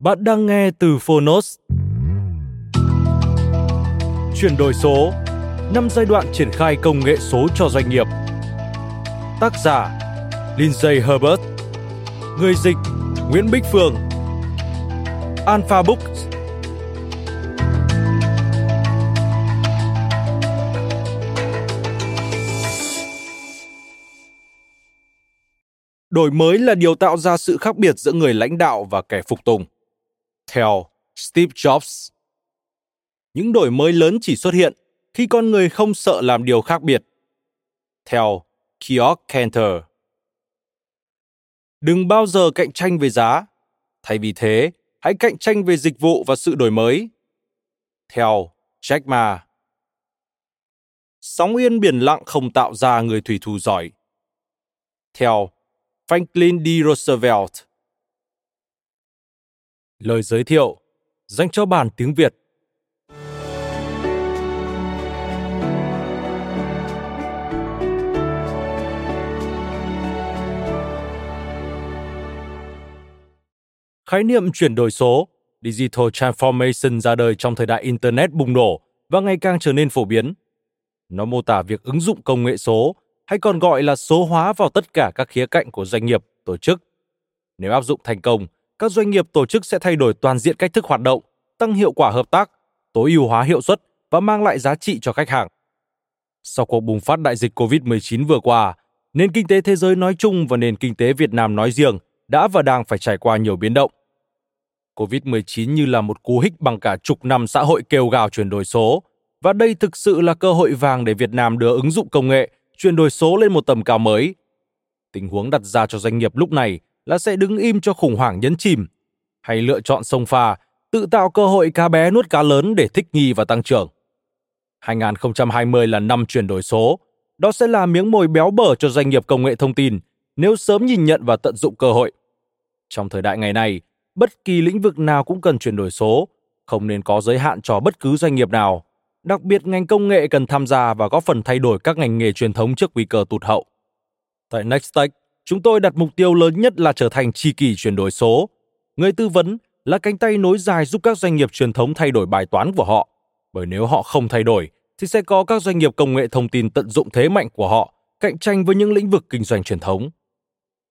Bạn đang nghe từ Phonos. Chuyển đổi số, năm giai đoạn triển khai công nghệ số cho doanh nghiệp. Tác giả Lindsay Herbert Người dịch Nguyễn Bích Phương Alpha Books Đổi mới là điều tạo ra sự khác biệt giữa người lãnh đạo và kẻ phục tùng theo Steve Jobs. Những đổi mới lớn chỉ xuất hiện khi con người không sợ làm điều khác biệt. Theo Keogh Cantor. Đừng bao giờ cạnh tranh về giá, thay vì thế, hãy cạnh tranh về dịch vụ và sự đổi mới. Theo Jack Ma. Sóng yên biển lặng không tạo ra người thủy thủ giỏi. Theo Franklin D. Roosevelt. Lời giới thiệu dành cho bản tiếng Việt. Khái niệm chuyển đổi số, digital transformation ra đời trong thời đại internet bùng nổ và ngày càng trở nên phổ biến. Nó mô tả việc ứng dụng công nghệ số, hay còn gọi là số hóa vào tất cả các khía cạnh của doanh nghiệp, tổ chức. Nếu áp dụng thành công, các doanh nghiệp tổ chức sẽ thay đổi toàn diện cách thức hoạt động, tăng hiệu quả hợp tác, tối ưu hóa hiệu suất và mang lại giá trị cho khách hàng. Sau cuộc bùng phát đại dịch COVID-19 vừa qua, nền kinh tế thế giới nói chung và nền kinh tế Việt Nam nói riêng đã và đang phải trải qua nhiều biến động. COVID-19 như là một cú hích bằng cả chục năm xã hội kêu gào chuyển đổi số, và đây thực sự là cơ hội vàng để Việt Nam đưa ứng dụng công nghệ, chuyển đổi số lên một tầm cao mới. Tình huống đặt ra cho doanh nghiệp lúc này là sẽ đứng im cho khủng hoảng nhấn chìm, hay lựa chọn sông pha, tự tạo cơ hội cá bé nuốt cá lớn để thích nghi và tăng trưởng. 2020 là năm chuyển đổi số, đó sẽ là miếng mồi béo bở cho doanh nghiệp công nghệ thông tin nếu sớm nhìn nhận và tận dụng cơ hội. Trong thời đại ngày nay, bất kỳ lĩnh vực nào cũng cần chuyển đổi số, không nên có giới hạn cho bất cứ doanh nghiệp nào. Đặc biệt ngành công nghệ cần tham gia và góp phần thay đổi các ngành nghề truyền thống trước nguy cơ tụt hậu. Tại Nextech, chúng tôi đặt mục tiêu lớn nhất là trở thành tri kỷ chuyển đổi số. Người tư vấn là cánh tay nối dài giúp các doanh nghiệp truyền thống thay đổi bài toán của họ. Bởi nếu họ không thay đổi, thì sẽ có các doanh nghiệp công nghệ thông tin tận dụng thế mạnh của họ, cạnh tranh với những lĩnh vực kinh doanh truyền thống.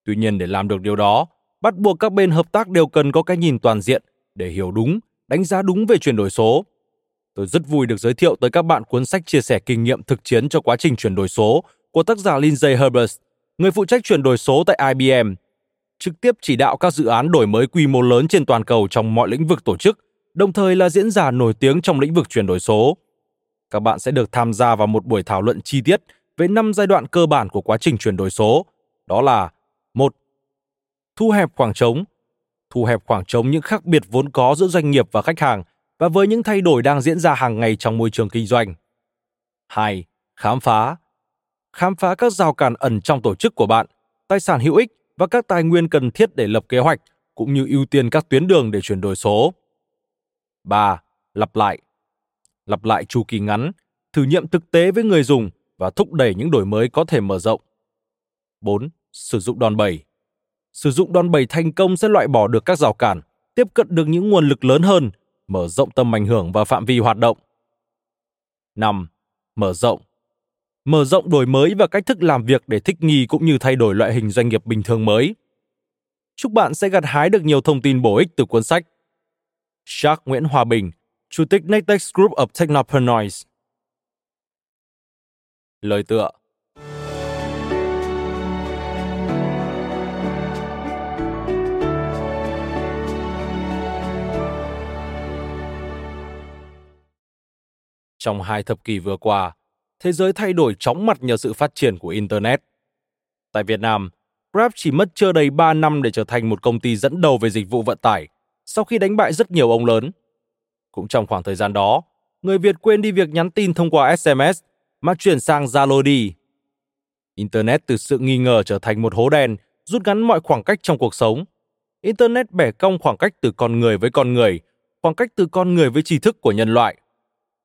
Tuy nhiên để làm được điều đó, bắt buộc các bên hợp tác đều cần có cái nhìn toàn diện để hiểu đúng, đánh giá đúng về chuyển đổi số. Tôi rất vui được giới thiệu tới các bạn cuốn sách chia sẻ kinh nghiệm thực chiến cho quá trình chuyển đổi số của tác giả Lindsay Herbert người phụ trách chuyển đổi số tại IBM, trực tiếp chỉ đạo các dự án đổi mới quy mô lớn trên toàn cầu trong mọi lĩnh vực tổ chức, đồng thời là diễn giả nổi tiếng trong lĩnh vực chuyển đổi số. Các bạn sẽ được tham gia vào một buổi thảo luận chi tiết về năm giai đoạn cơ bản của quá trình chuyển đổi số. Đó là một Thu hẹp khoảng trống. Thu hẹp khoảng trống những khác biệt vốn có giữa doanh nghiệp và khách hàng và với những thay đổi đang diễn ra hàng ngày trong môi trường kinh doanh. 2. Khám phá khám phá các rào cản ẩn trong tổ chức của bạn, tài sản hữu ích và các tài nguyên cần thiết để lập kế hoạch cũng như ưu tiên các tuyến đường để chuyển đổi số. 3. Lặp lại. Lặp lại chu kỳ ngắn, thử nghiệm thực tế với người dùng và thúc đẩy những đổi mới có thể mở rộng. 4. Sử dụng đòn bẩy. Sử dụng đòn bẩy thành công sẽ loại bỏ được các rào cản, tiếp cận được những nguồn lực lớn hơn, mở rộng tầm ảnh hưởng và phạm vi hoạt động. 5. Mở rộng mở rộng đổi mới và cách thức làm việc để thích nghi cũng như thay đổi loại hình doanh nghiệp bình thường mới. Chúc bạn sẽ gặt hái được nhiều thông tin bổ ích từ cuốn sách. Shark Nguyễn Hòa Bình, Chủ tịch Nextex Group of Technopreneurs. Lời tựa Trong hai thập kỷ vừa qua, thế giới thay đổi chóng mặt nhờ sự phát triển của Internet. Tại Việt Nam, Grab chỉ mất chưa đầy 3 năm để trở thành một công ty dẫn đầu về dịch vụ vận tải, sau khi đánh bại rất nhiều ông lớn. Cũng trong khoảng thời gian đó, người Việt quên đi việc nhắn tin thông qua SMS mà chuyển sang Zalo đi. Internet từ sự nghi ngờ trở thành một hố đen, rút ngắn mọi khoảng cách trong cuộc sống. Internet bẻ cong khoảng cách từ con người với con người, khoảng cách từ con người với tri thức của nhân loại –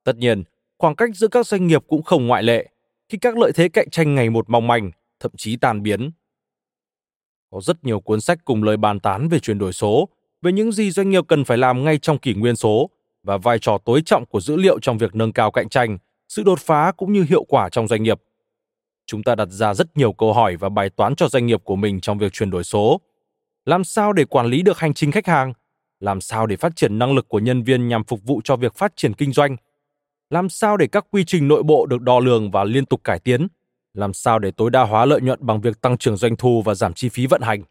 Tất nhiên, khoảng cách giữa các doanh nghiệp cũng không ngoại lệ, khi các lợi thế cạnh tranh ngày một mong manh, thậm chí tan biến. Có rất nhiều cuốn sách cùng lời bàn tán về chuyển đổi số, về những gì doanh nghiệp cần phải làm ngay trong kỷ nguyên số và vai trò tối trọng của dữ liệu trong việc nâng cao cạnh tranh, sự đột phá cũng như hiệu quả trong doanh nghiệp. Chúng ta đặt ra rất nhiều câu hỏi và bài toán cho doanh nghiệp của mình trong việc chuyển đổi số. Làm sao để quản lý được hành trình khách hàng? Làm sao để phát triển năng lực của nhân viên nhằm phục vụ cho việc phát triển kinh doanh? Làm sao để các quy trình nội bộ được đo lường và liên tục cải tiến, làm sao để tối đa hóa lợi nhuận bằng việc tăng trưởng doanh thu và giảm chi phí vận hành.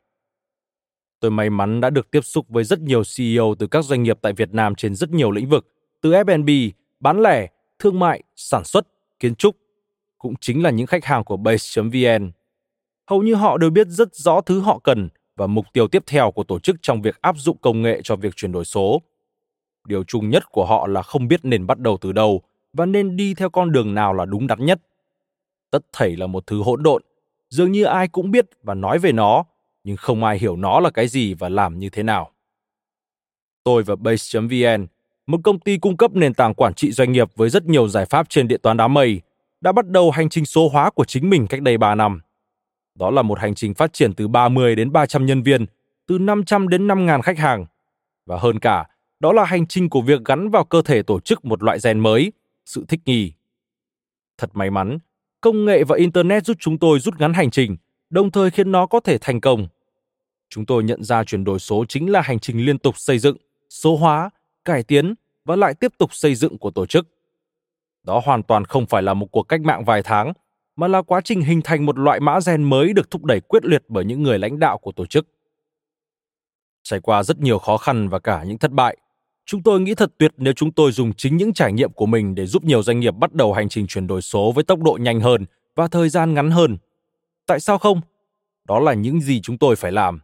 Tôi may mắn đã được tiếp xúc với rất nhiều CEO từ các doanh nghiệp tại Việt Nam trên rất nhiều lĩnh vực, từ F&B, bán lẻ, thương mại, sản xuất, kiến trúc, cũng chính là những khách hàng của Base.vn. Hầu như họ đều biết rất rõ thứ họ cần và mục tiêu tiếp theo của tổ chức trong việc áp dụng công nghệ cho việc chuyển đổi số. Điều chung nhất của họ là không biết nên bắt đầu từ đâu và nên đi theo con đường nào là đúng đắn nhất. Tất thảy là một thứ hỗn độn, dường như ai cũng biết và nói về nó, nhưng không ai hiểu nó là cái gì và làm như thế nào. Tôi và Base.vn, một công ty cung cấp nền tảng quản trị doanh nghiệp với rất nhiều giải pháp trên điện toán đám mây, đã bắt đầu hành trình số hóa của chính mình cách đây 3 năm. Đó là một hành trình phát triển từ 30 đến 300 nhân viên, từ 500 đến 5.000 khách hàng. Và hơn cả, đó là hành trình của việc gắn vào cơ thể tổ chức một loại gen mới, sự thích nghi. Thật may mắn, công nghệ và internet giúp chúng tôi rút ngắn hành trình, đồng thời khiến nó có thể thành công. Chúng tôi nhận ra chuyển đổi số chính là hành trình liên tục xây dựng, số hóa, cải tiến và lại tiếp tục xây dựng của tổ chức. Đó hoàn toàn không phải là một cuộc cách mạng vài tháng, mà là quá trình hình thành một loại mã gen mới được thúc đẩy quyết liệt bởi những người lãnh đạo của tổ chức. Trải qua rất nhiều khó khăn và cả những thất bại, Chúng tôi nghĩ thật tuyệt nếu chúng tôi dùng chính những trải nghiệm của mình để giúp nhiều doanh nghiệp bắt đầu hành trình chuyển đổi số với tốc độ nhanh hơn và thời gian ngắn hơn. Tại sao không? Đó là những gì chúng tôi phải làm.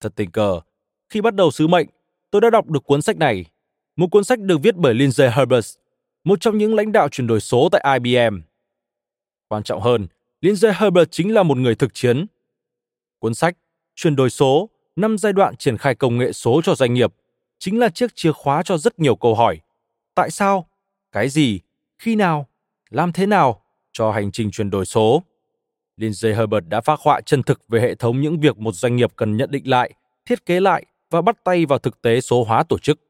Thật tình cờ, khi bắt đầu sứ mệnh, tôi đã đọc được cuốn sách này, một cuốn sách được viết bởi Lindsay Herbert, một trong những lãnh đạo chuyển đổi số tại IBM. Quan trọng hơn, Lindsay Herbert chính là một người thực chiến. Cuốn sách Chuyển đổi số, năm giai đoạn triển khai công nghệ số cho doanh nghiệp chính là chiếc chìa khóa cho rất nhiều câu hỏi. Tại sao? Cái gì? Khi nào? Làm thế nào? Cho hành trình chuyển đổi số. Lindsay Herbert đã phát họa chân thực về hệ thống những việc một doanh nghiệp cần nhận định lại, thiết kế lại và bắt tay vào thực tế số hóa tổ chức.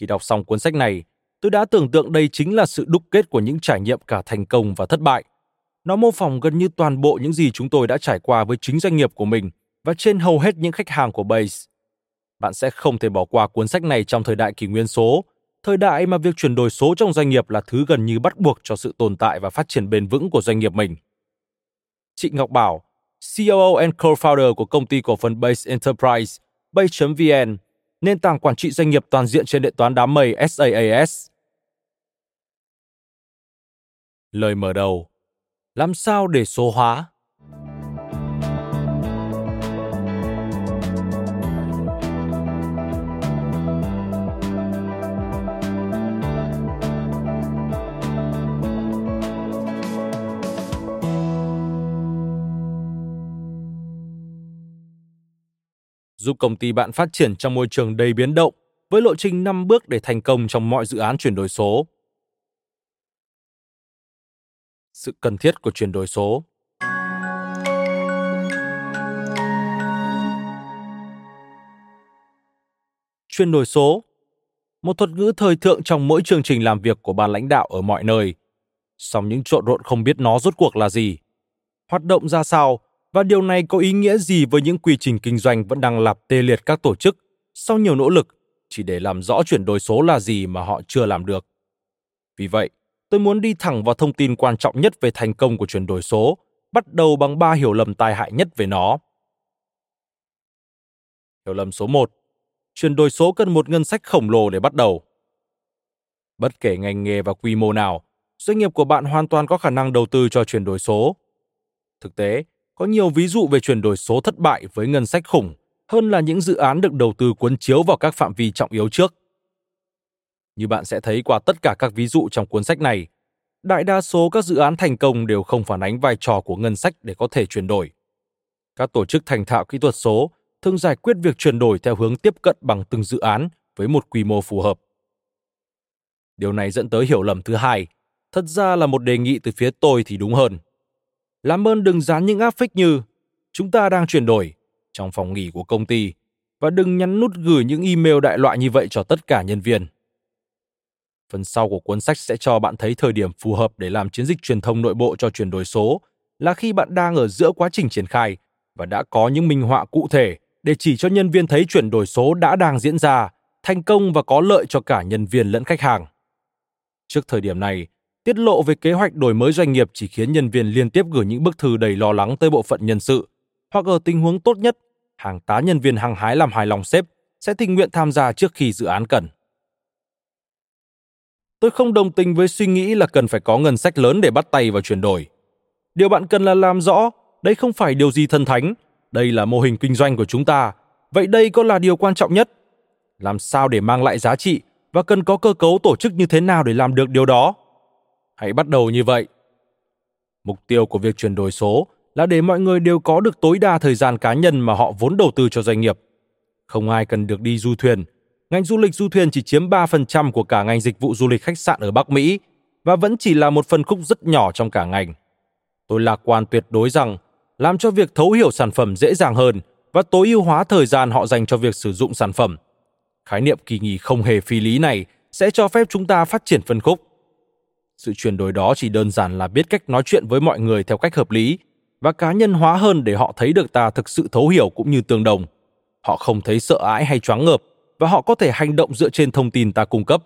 Khi đọc xong cuốn sách này, tôi đã tưởng tượng đây chính là sự đúc kết của những trải nghiệm cả thành công và thất bại. Nó mô phỏng gần như toàn bộ những gì chúng tôi đã trải qua với chính doanh nghiệp của mình và trên hầu hết những khách hàng của Base. Bạn sẽ không thể bỏ qua cuốn sách này trong thời đại kỷ nguyên số, thời đại mà việc chuyển đổi số trong doanh nghiệp là thứ gần như bắt buộc cho sự tồn tại và phát triển bền vững của doanh nghiệp mình. Chị Ngọc Bảo, COO and co-founder của công ty cổ phần Base Enterprise, Base.vn, nền tảng quản trị doanh nghiệp toàn diện trên điện toán đám mây SaaS. Lời mở đầu Làm sao để số hóa? Giúp công ty bạn phát triển trong môi trường đầy biến động với lộ trình 5 bước để thành công trong mọi dự án chuyển đổi số. Sự cần thiết của chuyển đổi số Chuyển đổi số một thuật ngữ thời thượng trong mỗi chương trình làm việc của ban lãnh đạo ở mọi nơi. song những trộn rộn không biết nó rốt cuộc là gì, hoạt động ra sao và điều này có ý nghĩa gì với những quy trình kinh doanh vẫn đang lặp tê liệt các tổ chức sau nhiều nỗ lực chỉ để làm rõ chuyển đổi số là gì mà họ chưa làm được. Vì vậy, tôi muốn đi thẳng vào thông tin quan trọng nhất về thành công của chuyển đổi số, bắt đầu bằng ba hiểu lầm tai hại nhất về nó. Hiểu lầm số 1. Chuyển đổi số cần một ngân sách khổng lồ để bắt đầu. Bất kể ngành nghề và quy mô nào, doanh nghiệp của bạn hoàn toàn có khả năng đầu tư cho chuyển đổi số. Thực tế, có nhiều ví dụ về chuyển đổi số thất bại với ngân sách khủng hơn là những dự án được đầu tư cuốn chiếu vào các phạm vi trọng yếu trước. Như bạn sẽ thấy qua tất cả các ví dụ trong cuốn sách này, đại đa số các dự án thành công đều không phản ánh vai trò của ngân sách để có thể chuyển đổi. Các tổ chức thành thạo kỹ thuật số thường giải quyết việc chuyển đổi theo hướng tiếp cận bằng từng dự án với một quy mô phù hợp. Điều này dẫn tới hiểu lầm thứ hai, thật ra là một đề nghị từ phía tôi thì đúng hơn. Làm ơn đừng dán những áp phích như chúng ta đang chuyển đổi trong phòng nghỉ của công ty và đừng nhắn nút gửi những email đại loại như vậy cho tất cả nhân viên. Phần sau của cuốn sách sẽ cho bạn thấy thời điểm phù hợp để làm chiến dịch truyền thông nội bộ cho chuyển đổi số là khi bạn đang ở giữa quá trình triển khai và đã có những minh họa cụ thể để chỉ cho nhân viên thấy chuyển đổi số đã đang diễn ra, thành công và có lợi cho cả nhân viên lẫn khách hàng. Trước thời điểm này, tiết lộ về kế hoạch đổi mới doanh nghiệp chỉ khiến nhân viên liên tiếp gửi những bức thư đầy lo lắng tới bộ phận nhân sự, hoặc ở tình huống tốt nhất, hàng tá nhân viên hăng hái làm hài lòng sếp sẽ tình nguyện tham gia trước khi dự án cần. Tôi không đồng tình với suy nghĩ là cần phải có ngân sách lớn để bắt tay vào chuyển đổi. Điều bạn cần là làm rõ, đây không phải điều gì thân thánh, đây là mô hình kinh doanh của chúng ta. Vậy đây có là điều quan trọng nhất. Làm sao để mang lại giá trị và cần có cơ cấu tổ chức như thế nào để làm được điều đó? Hãy bắt đầu như vậy. Mục tiêu của việc chuyển đổi số là để mọi người đều có được tối đa thời gian cá nhân mà họ vốn đầu tư cho doanh nghiệp. Không ai cần được đi du thuyền. Ngành du lịch du thuyền chỉ chiếm 3% của cả ngành dịch vụ du lịch khách sạn ở Bắc Mỹ và vẫn chỉ là một phân khúc rất nhỏ trong cả ngành. Tôi lạc quan tuyệt đối rằng làm cho việc thấu hiểu sản phẩm dễ dàng hơn và tối ưu hóa thời gian họ dành cho việc sử dụng sản phẩm. Khái niệm kỳ nghỉ không hề phi lý này sẽ cho phép chúng ta phát triển phân khúc. Sự chuyển đổi đó chỉ đơn giản là biết cách nói chuyện với mọi người theo cách hợp lý và cá nhân hóa hơn để họ thấy được ta thực sự thấu hiểu cũng như tương đồng. Họ không thấy sợ hãi hay choáng ngợp và họ có thể hành động dựa trên thông tin ta cung cấp.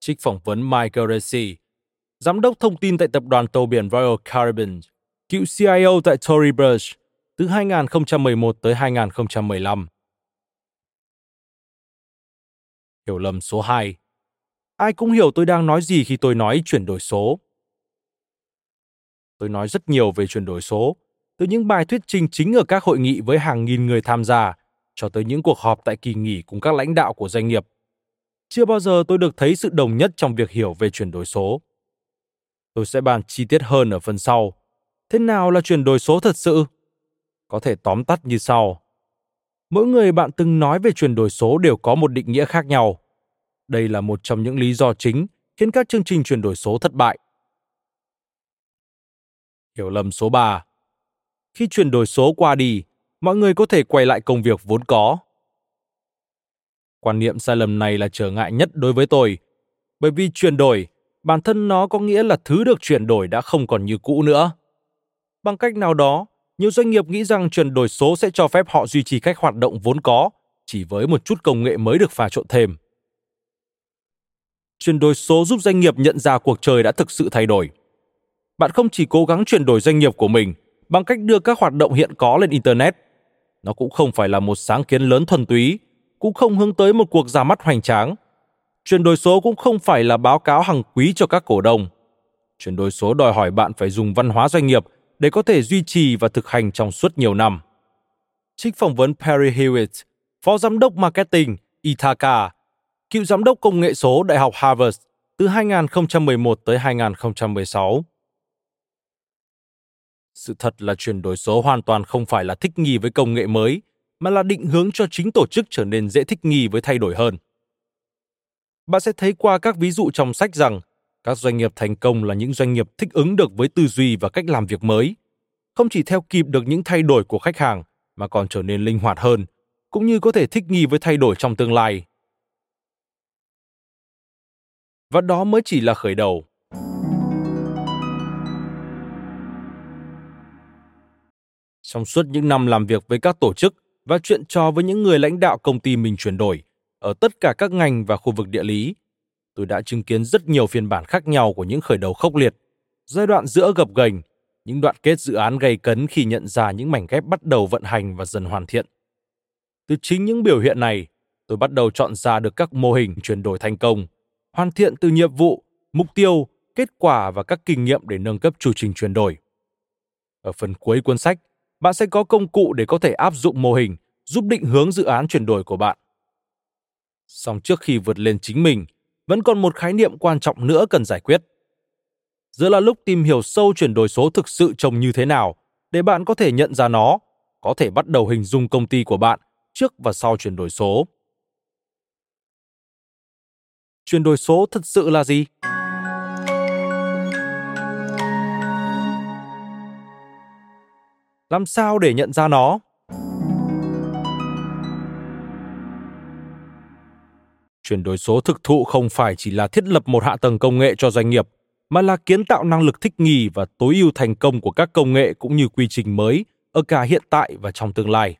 Trích phỏng vấn Michael Resi, giám đốc thông tin tại tập đoàn tàu biển Royal Caribbean, cựu CIO tại Tory Burch từ 2011 tới 2015. Hiểu lầm số 2. Ai cũng hiểu tôi đang nói gì khi tôi nói chuyển đổi số. Tôi nói rất nhiều về chuyển đổi số, từ những bài thuyết trình chính ở các hội nghị với hàng nghìn người tham gia, cho tới những cuộc họp tại kỳ nghỉ cùng các lãnh đạo của doanh nghiệp. Chưa bao giờ tôi được thấy sự đồng nhất trong việc hiểu về chuyển đổi số. Tôi sẽ bàn chi tiết hơn ở phần sau. Thế nào là chuyển đổi số thật sự? Có thể tóm tắt như sau. Mỗi người bạn từng nói về chuyển đổi số đều có một định nghĩa khác nhau. Đây là một trong những lý do chính khiến các chương trình chuyển đổi số thất bại. Hiểu lầm số 3. Khi chuyển đổi số qua đi, mọi người có thể quay lại công việc vốn có. Quan niệm sai lầm này là trở ngại nhất đối với tôi, bởi vì chuyển đổi, bản thân nó có nghĩa là thứ được chuyển đổi đã không còn như cũ nữa. Bằng cách nào đó, nhiều doanh nghiệp nghĩ rằng chuyển đổi số sẽ cho phép họ duy trì cách hoạt động vốn có, chỉ với một chút công nghệ mới được pha trộn thêm. Chuyển đổi số giúp doanh nghiệp nhận ra cuộc chơi đã thực sự thay đổi. Bạn không chỉ cố gắng chuyển đổi doanh nghiệp của mình bằng cách đưa các hoạt động hiện có lên internet nó cũng không phải là một sáng kiến lớn thuần túy cũng không hướng tới một cuộc ra mắt hoành tráng. Chuyển đổi số cũng không phải là báo cáo hàng quý cho các cổ đông. Chuyển đổi số đòi hỏi bạn phải dùng văn hóa doanh nghiệp để có thể duy trì và thực hành trong suốt nhiều năm. Trích phỏng vấn Perry Hewitt, phó giám đốc marketing Ithaca, cựu giám đốc công nghệ số Đại học Harvard từ 2011 tới 2016. Sự thật là chuyển đổi số hoàn toàn không phải là thích nghi với công nghệ mới, mà là định hướng cho chính tổ chức trở nên dễ thích nghi với thay đổi hơn. Bạn sẽ thấy qua các ví dụ trong sách rằng các doanh nghiệp thành công là những doanh nghiệp thích ứng được với tư duy và cách làm việc mới, không chỉ theo kịp được những thay đổi của khách hàng mà còn trở nên linh hoạt hơn, cũng như có thể thích nghi với thay đổi trong tương lai. Và đó mới chỉ là khởi đầu. Trong suốt những năm làm việc với các tổ chức và chuyện trò với những người lãnh đạo công ty mình chuyển đổi ở tất cả các ngành và khu vực địa lý, tôi đã chứng kiến rất nhiều phiên bản khác nhau của những khởi đầu khốc liệt, giai đoạn giữa gập ghềnh, những đoạn kết dự án gây cấn khi nhận ra những mảnh ghép bắt đầu vận hành và dần hoàn thiện. Từ chính những biểu hiện này, tôi bắt đầu chọn ra được các mô hình chuyển đổi thành công hoàn thiện từ nhiệm vụ, mục tiêu, kết quả và các kinh nghiệm để nâng cấp chu trình chuyển đổi. Ở phần cuối cuốn sách, bạn sẽ có công cụ để có thể áp dụng mô hình, giúp định hướng dự án chuyển đổi của bạn. Song trước khi vượt lên chính mình, vẫn còn một khái niệm quan trọng nữa cần giải quyết. Giờ là lúc tìm hiểu sâu chuyển đổi số thực sự trông như thế nào để bạn có thể nhận ra nó, có thể bắt đầu hình dung công ty của bạn trước và sau chuyển đổi số. Chuyển đổi số thật sự là gì? Làm sao để nhận ra nó? Chuyển đổi số thực thụ không phải chỉ là thiết lập một hạ tầng công nghệ cho doanh nghiệp, mà là kiến tạo năng lực thích nghi và tối ưu thành công của các công nghệ cũng như quy trình mới ở cả hiện tại và trong tương lai.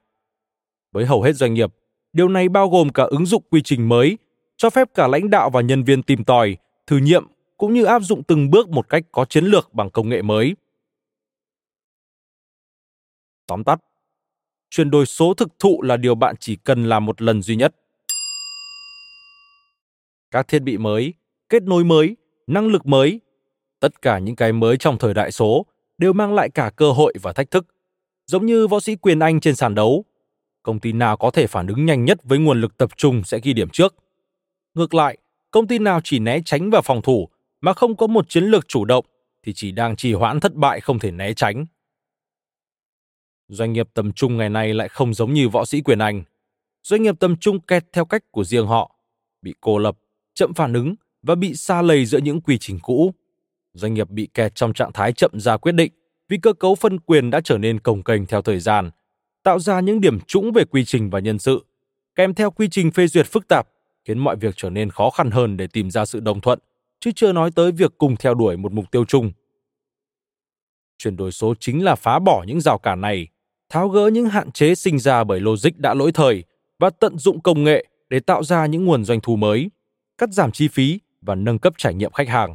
Với hầu hết doanh nghiệp, điều này bao gồm cả ứng dụng quy trình mới, cho phép cả lãnh đạo và nhân viên tìm tòi, thử nghiệm cũng như áp dụng từng bước một cách có chiến lược bằng công nghệ mới. Tóm tắt, chuyển đổi số thực thụ là điều bạn chỉ cần làm một lần duy nhất. Các thiết bị mới, kết nối mới, năng lực mới, tất cả những cái mới trong thời đại số đều mang lại cả cơ hội và thách thức. Giống như võ sĩ quyền Anh trên sàn đấu, công ty nào có thể phản ứng nhanh nhất với nguồn lực tập trung sẽ ghi điểm trước. Ngược lại, công ty nào chỉ né tránh và phòng thủ mà không có một chiến lược chủ động thì chỉ đang trì hoãn thất bại không thể né tránh. Doanh nghiệp tầm trung ngày nay lại không giống như võ sĩ quyền Anh. Doanh nghiệp tầm trung kẹt theo cách của riêng họ, bị cô lập, chậm phản ứng và bị xa lầy giữa những quy trình cũ. Doanh nghiệp bị kẹt trong trạng thái chậm ra quyết định vì cơ cấu phân quyền đã trở nên cồng kềnh theo thời gian, tạo ra những điểm trũng về quy trình và nhân sự, kèm theo quy trình phê duyệt phức tạp, khiến mọi việc trở nên khó khăn hơn để tìm ra sự đồng thuận, chứ chưa nói tới việc cùng theo đuổi một mục tiêu chung. Chuyển đổi số chính là phá bỏ những rào cản này, tháo gỡ những hạn chế sinh ra bởi logic đã lỗi thời và tận dụng công nghệ để tạo ra những nguồn doanh thu mới, cắt giảm chi phí và nâng cấp trải nghiệm khách hàng.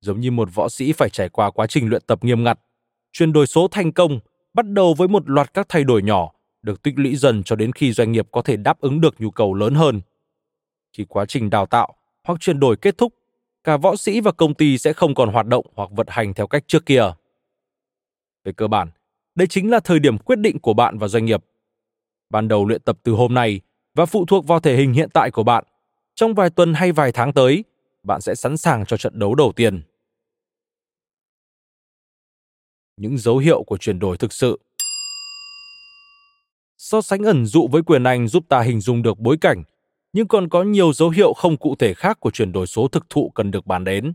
Giống như một võ sĩ phải trải qua quá trình luyện tập nghiêm ngặt, chuyển đổi số thành công bắt đầu với một loạt các thay đổi nhỏ được tích lũy dần cho đến khi doanh nghiệp có thể đáp ứng được nhu cầu lớn hơn. Khi quá trình đào tạo hoặc chuyển đổi kết thúc, cả võ sĩ và công ty sẽ không còn hoạt động hoặc vận hành theo cách trước kia. Về cơ bản, đây chính là thời điểm quyết định của bạn và doanh nghiệp. Ban đầu luyện tập từ hôm nay và phụ thuộc vào thể hình hiện tại của bạn. Trong vài tuần hay vài tháng tới, bạn sẽ sẵn sàng cho trận đấu đầu tiên. Những dấu hiệu của chuyển đổi thực sự So sánh ẩn dụ với quyền Anh giúp ta hình dung được bối cảnh, nhưng còn có nhiều dấu hiệu không cụ thể khác của chuyển đổi số thực thụ cần được bàn đến.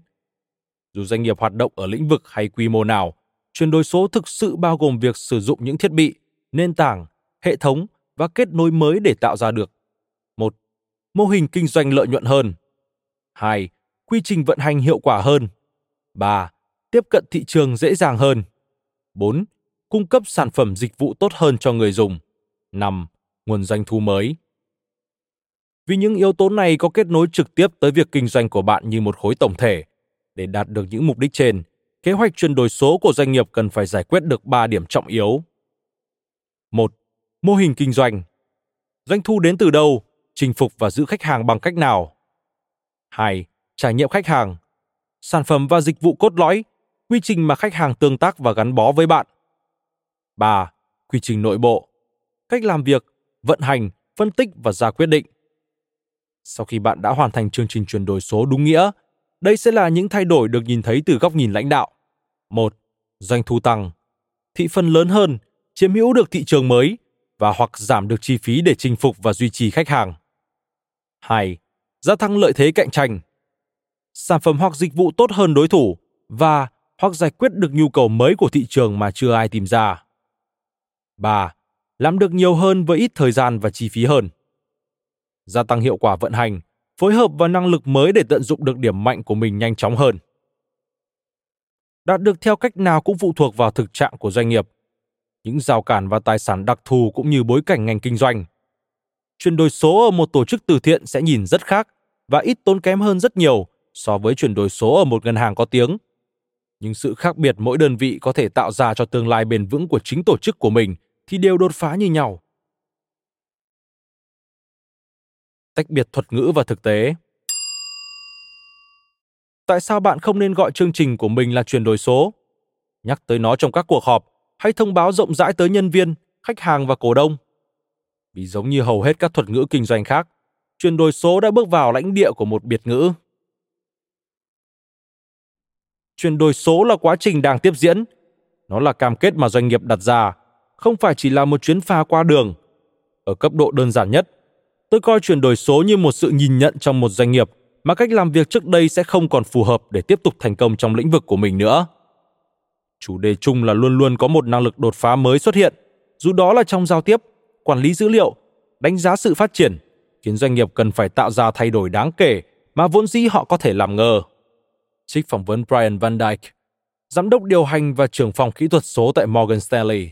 Dù doanh nghiệp hoạt động ở lĩnh vực hay quy mô nào, chuyển đổi số thực sự bao gồm việc sử dụng những thiết bị, nền tảng, hệ thống và kết nối mới để tạo ra được một mô hình kinh doanh lợi nhuận hơn. 2. Quy trình vận hành hiệu quả hơn. 3. Tiếp cận thị trường dễ dàng hơn. 4. Cung cấp sản phẩm dịch vụ tốt hơn cho người dùng. 5. Nguồn doanh thu mới. Vì những yếu tố này có kết nối trực tiếp tới việc kinh doanh của bạn như một khối tổng thể. Để đạt được những mục đích trên, kế hoạch chuyển đổi số của doanh nghiệp cần phải giải quyết được 3 điểm trọng yếu. 1. Mô hình kinh doanh. Doanh thu đến từ đâu? Chinh phục và giữ khách hàng bằng cách nào? 2. Trải nghiệm khách hàng. Sản phẩm và dịch vụ cốt lõi, quy trình mà khách hàng tương tác và gắn bó với bạn. 3. Quy trình nội bộ. Cách làm việc, vận hành, phân tích và ra quyết định. Sau khi bạn đã hoàn thành chương trình chuyển đổi số đúng nghĩa, đây sẽ là những thay đổi được nhìn thấy từ góc nhìn lãnh đạo. 1. Doanh thu tăng. Thị phần lớn hơn, chiếm hữu được thị trường mới và hoặc giảm được chi phí để chinh phục và duy trì khách hàng. 2. Gia tăng lợi thế cạnh tranh. Sản phẩm hoặc dịch vụ tốt hơn đối thủ và hoặc giải quyết được nhu cầu mới của thị trường mà chưa ai tìm ra. 3. Làm được nhiều hơn với ít thời gian và chi phí hơn. Gia tăng hiệu quả vận hành, phối hợp và năng lực mới để tận dụng được điểm mạnh của mình nhanh chóng hơn. đạt được theo cách nào cũng phụ thuộc vào thực trạng của doanh nghiệp, những rào cản và tài sản đặc thù cũng như bối cảnh ngành kinh doanh. Chuyển đổi số ở một tổ chức từ thiện sẽ nhìn rất khác và ít tốn kém hơn rất nhiều so với chuyển đổi số ở một ngân hàng có tiếng. Nhưng sự khác biệt mỗi đơn vị có thể tạo ra cho tương lai bền vững của chính tổ chức của mình thì đều đột phá như nhau. Tách biệt thuật ngữ và thực tế Tại sao bạn không nên gọi chương trình của mình là chuyển đổi số? Nhắc tới nó trong các cuộc họp hay thông báo rộng rãi tới nhân viên, khách hàng và cổ đông. Vì giống như hầu hết các thuật ngữ kinh doanh khác, chuyển đổi số đã bước vào lãnh địa của một biệt ngữ. Chuyển đổi số là quá trình đang tiếp diễn. Nó là cam kết mà doanh nghiệp đặt ra, không phải chỉ là một chuyến phà qua đường. Ở cấp độ đơn giản nhất, tôi coi chuyển đổi số như một sự nhìn nhận trong một doanh nghiệp mà cách làm việc trước đây sẽ không còn phù hợp để tiếp tục thành công trong lĩnh vực của mình nữa. Chủ đề chung là luôn luôn có một năng lực đột phá mới xuất hiện, dù đó là trong giao tiếp, quản lý dữ liệu, đánh giá sự phát triển, khiến doanh nghiệp cần phải tạo ra thay đổi đáng kể mà vốn dĩ họ có thể làm ngờ. Trích phỏng vấn Brian Van Dyke, giám đốc điều hành và trưởng phòng kỹ thuật số tại Morgan Stanley.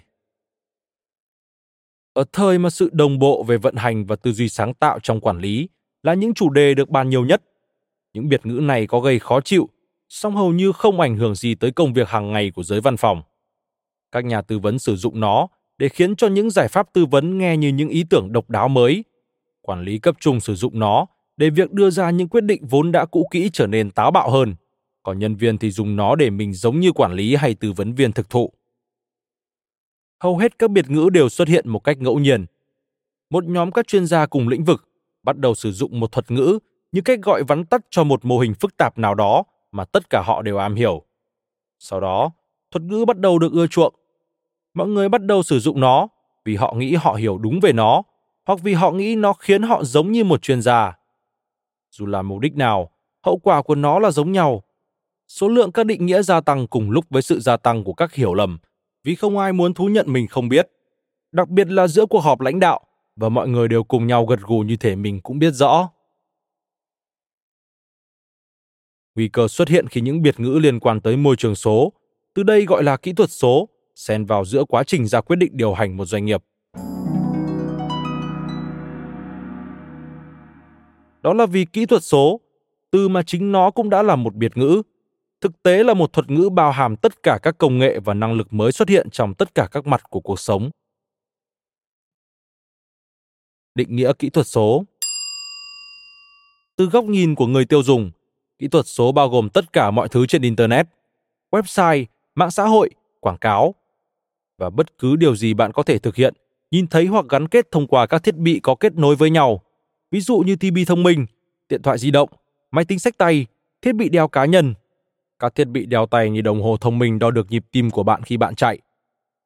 Ở thời mà sự đồng bộ về vận hành và tư duy sáng tạo trong quản lý là những chủ đề được bàn nhiều nhất, những biệt ngữ này có gây khó chịu, song hầu như không ảnh hưởng gì tới công việc hàng ngày của giới văn phòng. Các nhà tư vấn sử dụng nó để khiến cho những giải pháp tư vấn nghe như những ý tưởng độc đáo mới. Quản lý cấp trung sử dụng nó để việc đưa ra những quyết định vốn đã cũ kỹ trở nên táo bạo hơn, còn nhân viên thì dùng nó để mình giống như quản lý hay tư vấn viên thực thụ. Hầu hết các biệt ngữ đều xuất hiện một cách ngẫu nhiên. Một nhóm các chuyên gia cùng lĩnh vực bắt đầu sử dụng một thuật ngữ như cách gọi vắn tắt cho một mô hình phức tạp nào đó mà tất cả họ đều am hiểu. Sau đó, thuật ngữ bắt đầu được ưa chuộng. Mọi người bắt đầu sử dụng nó vì họ nghĩ họ hiểu đúng về nó hoặc vì họ nghĩ nó khiến họ giống như một chuyên gia. Dù là mục đích nào, hậu quả của nó là giống nhau. Số lượng các định nghĩa gia tăng cùng lúc với sự gia tăng của các hiểu lầm vì không ai muốn thú nhận mình không biết. Đặc biệt là giữa cuộc họp lãnh đạo và mọi người đều cùng nhau gật gù như thể mình cũng biết rõ. Nguy cơ xuất hiện khi những biệt ngữ liên quan tới môi trường số, từ đây gọi là kỹ thuật số, xen vào giữa quá trình ra quyết định điều hành một doanh nghiệp. Đó là vì kỹ thuật số, từ mà chính nó cũng đã là một biệt ngữ, thực tế là một thuật ngữ bao hàm tất cả các công nghệ và năng lực mới xuất hiện trong tất cả các mặt của cuộc sống. Định nghĩa kỹ thuật số Từ góc nhìn của người tiêu dùng, Kỹ thuật số bao gồm tất cả mọi thứ trên Internet, website, mạng xã hội, quảng cáo. Và bất cứ điều gì bạn có thể thực hiện, nhìn thấy hoặc gắn kết thông qua các thiết bị có kết nối với nhau. Ví dụ như TV thông minh, điện thoại di động, máy tính sách tay, thiết bị đeo cá nhân, các thiết bị đeo tay như đồng hồ thông minh đo được nhịp tim của bạn khi bạn chạy,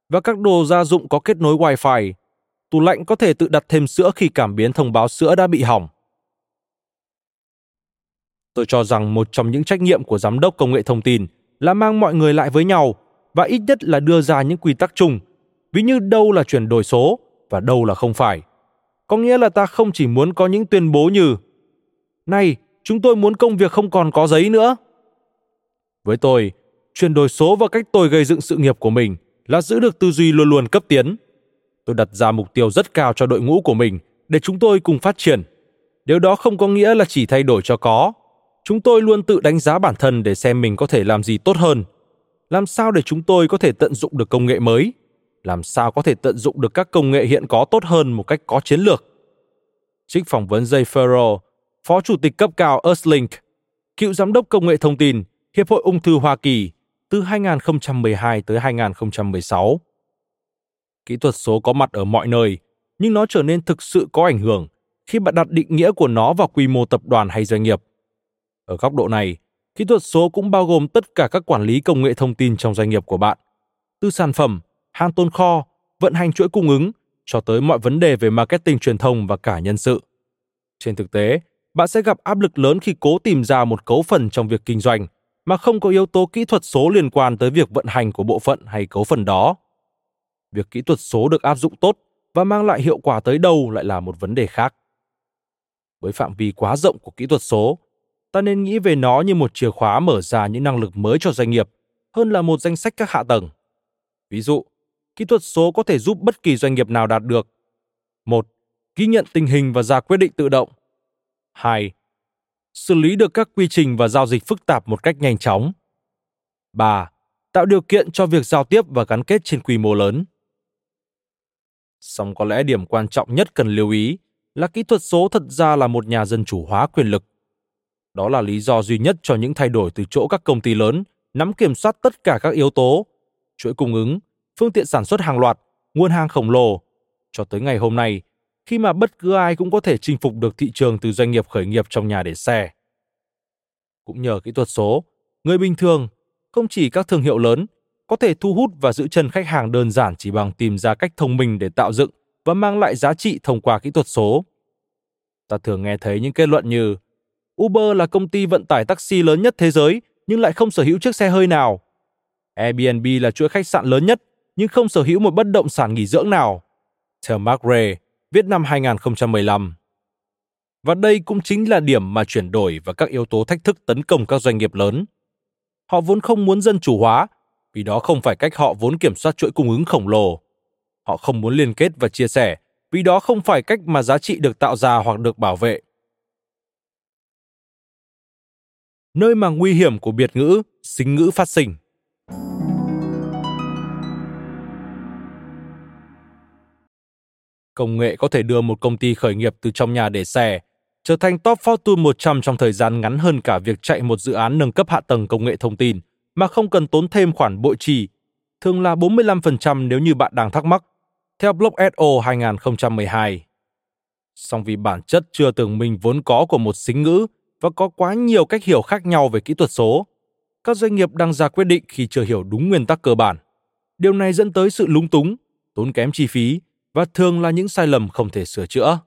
và các đồ gia dụng có kết nối Wi-Fi. Tủ lạnh có thể tự đặt thêm sữa khi cảm biến thông báo sữa đã bị hỏng. Tôi cho rằng một trong những trách nhiệm của giám đốc công nghệ thông tin là mang mọi người lại với nhau và ít nhất là đưa ra những quy tắc chung, ví như đâu là chuyển đổi số và đâu là không phải. Có nghĩa là ta không chỉ muốn có những tuyên bố như Này, chúng tôi muốn công việc không còn có giấy nữa. Với tôi, chuyển đổi số và cách tôi gây dựng sự nghiệp của mình là giữ được tư duy luôn luôn cấp tiến. Tôi đặt ra mục tiêu rất cao cho đội ngũ của mình để chúng tôi cùng phát triển. Điều đó không có nghĩa là chỉ thay đổi cho có, chúng tôi luôn tự đánh giá bản thân để xem mình có thể làm gì tốt hơn làm sao để chúng tôi có thể tận dụng được công nghệ mới làm sao có thể tận dụng được các công nghệ hiện có tốt hơn một cách có chiến lược trích phỏng vấn Jay Farrell, phó chủ tịch cấp cao Earthlink, cựu giám đốc công nghệ thông tin Hiệp hội ung thư Hoa Kỳ từ 2012 tới 2016. Kỹ thuật số có mặt ở mọi nơi, nhưng nó trở nên thực sự có ảnh hưởng khi bạn đặt định nghĩa của nó vào quy mô tập đoàn hay doanh nghiệp. Ở góc độ này, kỹ thuật số cũng bao gồm tất cả các quản lý công nghệ thông tin trong doanh nghiệp của bạn, từ sản phẩm, hàng tồn kho, vận hành chuỗi cung ứng cho tới mọi vấn đề về marketing truyền thông và cả nhân sự. Trên thực tế, bạn sẽ gặp áp lực lớn khi cố tìm ra một cấu phần trong việc kinh doanh mà không có yếu tố kỹ thuật số liên quan tới việc vận hành của bộ phận hay cấu phần đó. Việc kỹ thuật số được áp dụng tốt và mang lại hiệu quả tới đâu lại là một vấn đề khác. Với phạm vi quá rộng của kỹ thuật số, ta nên nghĩ về nó như một chìa khóa mở ra những năng lực mới cho doanh nghiệp, hơn là một danh sách các hạ tầng. Ví dụ, kỹ thuật số có thể giúp bất kỳ doanh nghiệp nào đạt được. một Ghi nhận tình hình và ra quyết định tự động. 2. Xử lý được các quy trình và giao dịch phức tạp một cách nhanh chóng. 3. Tạo điều kiện cho việc giao tiếp và gắn kết trên quy mô lớn. Song có lẽ điểm quan trọng nhất cần lưu ý là kỹ thuật số thật ra là một nhà dân chủ hóa quyền lực. Đó là lý do duy nhất cho những thay đổi từ chỗ các công ty lớn nắm kiểm soát tất cả các yếu tố, chuỗi cung ứng, phương tiện sản xuất hàng loạt, nguồn hàng khổng lồ, cho tới ngày hôm nay, khi mà bất cứ ai cũng có thể chinh phục được thị trường từ doanh nghiệp khởi nghiệp trong nhà để xe. Cũng nhờ kỹ thuật số, người bình thường, không chỉ các thương hiệu lớn, có thể thu hút và giữ chân khách hàng đơn giản chỉ bằng tìm ra cách thông minh để tạo dựng và mang lại giá trị thông qua kỹ thuật số. Ta thường nghe thấy những kết luận như Uber là công ty vận tải taxi lớn nhất thế giới nhưng lại không sở hữu chiếc xe hơi nào. Airbnb là chuỗi khách sạn lớn nhất nhưng không sở hữu một bất động sản nghỉ dưỡng nào. Theo Mark Ray, viết năm 2015. Và đây cũng chính là điểm mà chuyển đổi và các yếu tố thách thức tấn công các doanh nghiệp lớn. Họ vốn không muốn dân chủ hóa, vì đó không phải cách họ vốn kiểm soát chuỗi cung ứng khổng lồ. Họ không muốn liên kết và chia sẻ, vì đó không phải cách mà giá trị được tạo ra hoặc được bảo vệ. Nơi mà nguy hiểm của biệt ngữ, xính ngữ phát sinh. Công nghệ có thể đưa một công ty khởi nghiệp từ trong nhà để xe trở thành top Fortune 100 trong thời gian ngắn hơn cả việc chạy một dự án nâng cấp hạ tầng công nghệ thông tin mà không cần tốn thêm khoản bội trì, thường là 45% nếu như bạn đang thắc mắc, theo Blog.so 2012. Song vì bản chất chưa tưởng mình vốn có của một xính ngữ và có quá nhiều cách hiểu khác nhau về kỹ thuật số, các doanh nghiệp đang ra quyết định khi chưa hiểu đúng nguyên tắc cơ bản. Điều này dẫn tới sự lúng túng, tốn kém chi phí và thường là những sai lầm không thể sửa chữa.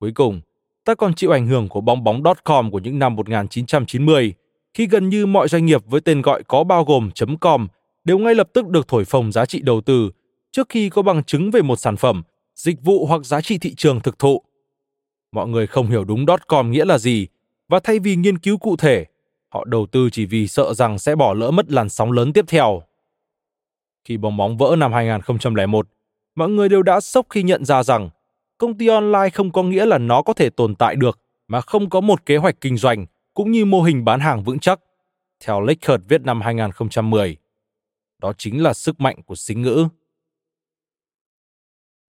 Cuối cùng, ta còn chịu ảnh hưởng của bong bóng.com của những năm 1990, khi gần như mọi doanh nghiệp với tên gọi có bao gồm .com đều ngay lập tức được thổi phồng giá trị đầu tư trước khi có bằng chứng về một sản phẩm, dịch vụ hoặc giá trị thị trường thực thụ. Mọi người không hiểu đúng .com nghĩa là gì và thay vì nghiên cứu cụ thể, họ đầu tư chỉ vì sợ rằng sẽ bỏ lỡ mất làn sóng lớn tiếp theo. Khi bong bóng vỡ năm 2001, mọi người đều đã sốc khi nhận ra rằng công ty online không có nghĩa là nó có thể tồn tại được mà không có một kế hoạch kinh doanh cũng như mô hình bán hàng vững chắc. Theo Lakert viết năm 2010, đó chính là sức mạnh của xính ngữ.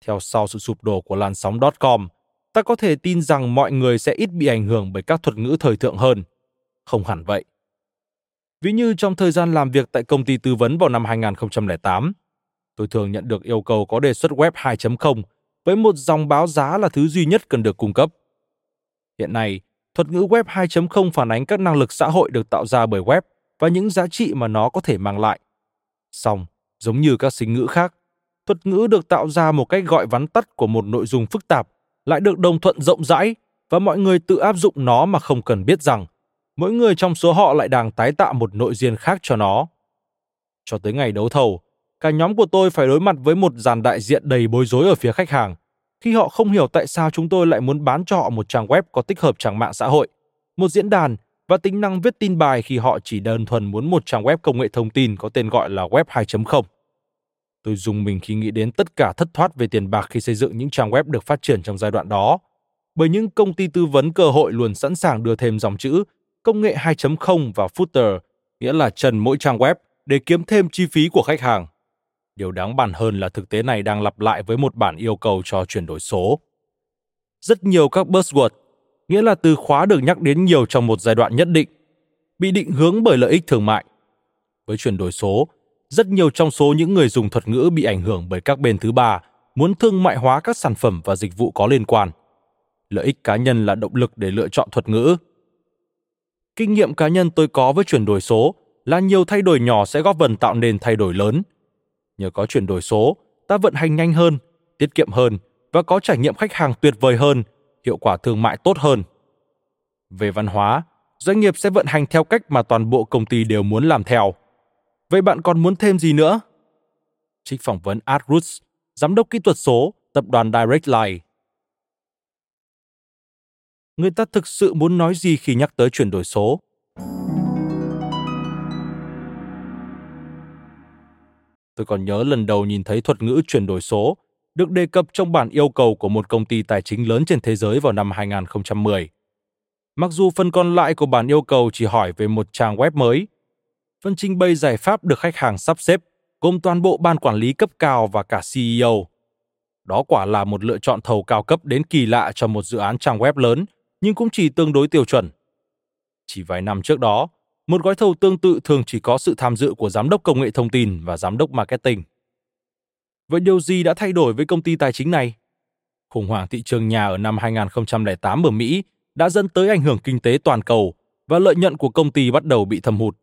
Theo sau sự sụp đổ của làn sóng .com, ta có thể tin rằng mọi người sẽ ít bị ảnh hưởng bởi các thuật ngữ thời thượng hơn. Không hẳn vậy. Ví như trong thời gian làm việc tại công ty tư vấn vào năm 2008, tôi thường nhận được yêu cầu có đề xuất web 2.0 với một dòng báo giá là thứ duy nhất cần được cung cấp. Hiện nay, thuật ngữ web 2.0 phản ánh các năng lực xã hội được tạo ra bởi web và những giá trị mà nó có thể mang lại. Song, giống như các sinh ngữ khác, thuật ngữ được tạo ra một cách gọi vắn tắt của một nội dung phức tạp lại được đồng thuận rộng rãi và mọi người tự áp dụng nó mà không cần biết rằng mỗi người trong số họ lại đang tái tạo một nội diện khác cho nó. Cho tới ngày đấu thầu, cả nhóm của tôi phải đối mặt với một dàn đại diện đầy bối rối ở phía khách hàng khi họ không hiểu tại sao chúng tôi lại muốn bán cho họ một trang web có tích hợp trang mạng xã hội, một diễn đàn và tính năng viết tin bài khi họ chỉ đơn thuần muốn một trang web công nghệ thông tin có tên gọi là web 2.0. Tôi dùng mình khi nghĩ đến tất cả thất thoát về tiền bạc khi xây dựng những trang web được phát triển trong giai đoạn đó. Bởi những công ty tư vấn cơ hội luôn sẵn sàng đưa thêm dòng chữ công nghệ 2.0 vào footer, nghĩa là trần mỗi trang web để kiếm thêm chi phí của khách hàng. Điều đáng bàn hơn là thực tế này đang lặp lại với một bản yêu cầu cho chuyển đổi số. Rất nhiều các buzzword, nghĩa là từ khóa được nhắc đến nhiều trong một giai đoạn nhất định, bị định hướng bởi lợi ích thương mại. Với chuyển đổi số, rất nhiều trong số những người dùng thuật ngữ bị ảnh hưởng bởi các bên thứ ba muốn thương mại hóa các sản phẩm và dịch vụ có liên quan. Lợi ích cá nhân là động lực để lựa chọn thuật ngữ. Kinh nghiệm cá nhân tôi có với chuyển đổi số là nhiều thay đổi nhỏ sẽ góp phần tạo nên thay đổi lớn – Nhờ có chuyển đổi số, ta vận hành nhanh hơn, tiết kiệm hơn và có trải nghiệm khách hàng tuyệt vời hơn, hiệu quả thương mại tốt hơn. Về văn hóa, doanh nghiệp sẽ vận hành theo cách mà toàn bộ công ty đều muốn làm theo. Vậy bạn còn muốn thêm gì nữa? Trích phỏng vấn Art Roots, giám đốc kỹ thuật số, tập đoàn Direct Line. Người ta thực sự muốn nói gì khi nhắc tới chuyển đổi số? Tôi còn nhớ lần đầu nhìn thấy thuật ngữ chuyển đổi số được đề cập trong bản yêu cầu của một công ty tài chính lớn trên thế giới vào năm 2010. Mặc dù phần còn lại của bản yêu cầu chỉ hỏi về một trang web mới, phần trình bày giải pháp được khách hàng sắp xếp gồm toàn bộ ban quản lý cấp cao và cả CEO. Đó quả là một lựa chọn thầu cao cấp đến kỳ lạ cho một dự án trang web lớn, nhưng cũng chỉ tương đối tiêu chuẩn. Chỉ vài năm trước đó, một gói thầu tương tự thường chỉ có sự tham dự của giám đốc công nghệ thông tin và giám đốc marketing. Vậy điều gì đã thay đổi với công ty tài chính này? Khủng hoảng thị trường nhà ở năm 2008 ở Mỹ đã dẫn tới ảnh hưởng kinh tế toàn cầu và lợi nhuận của công ty bắt đầu bị thâm hụt.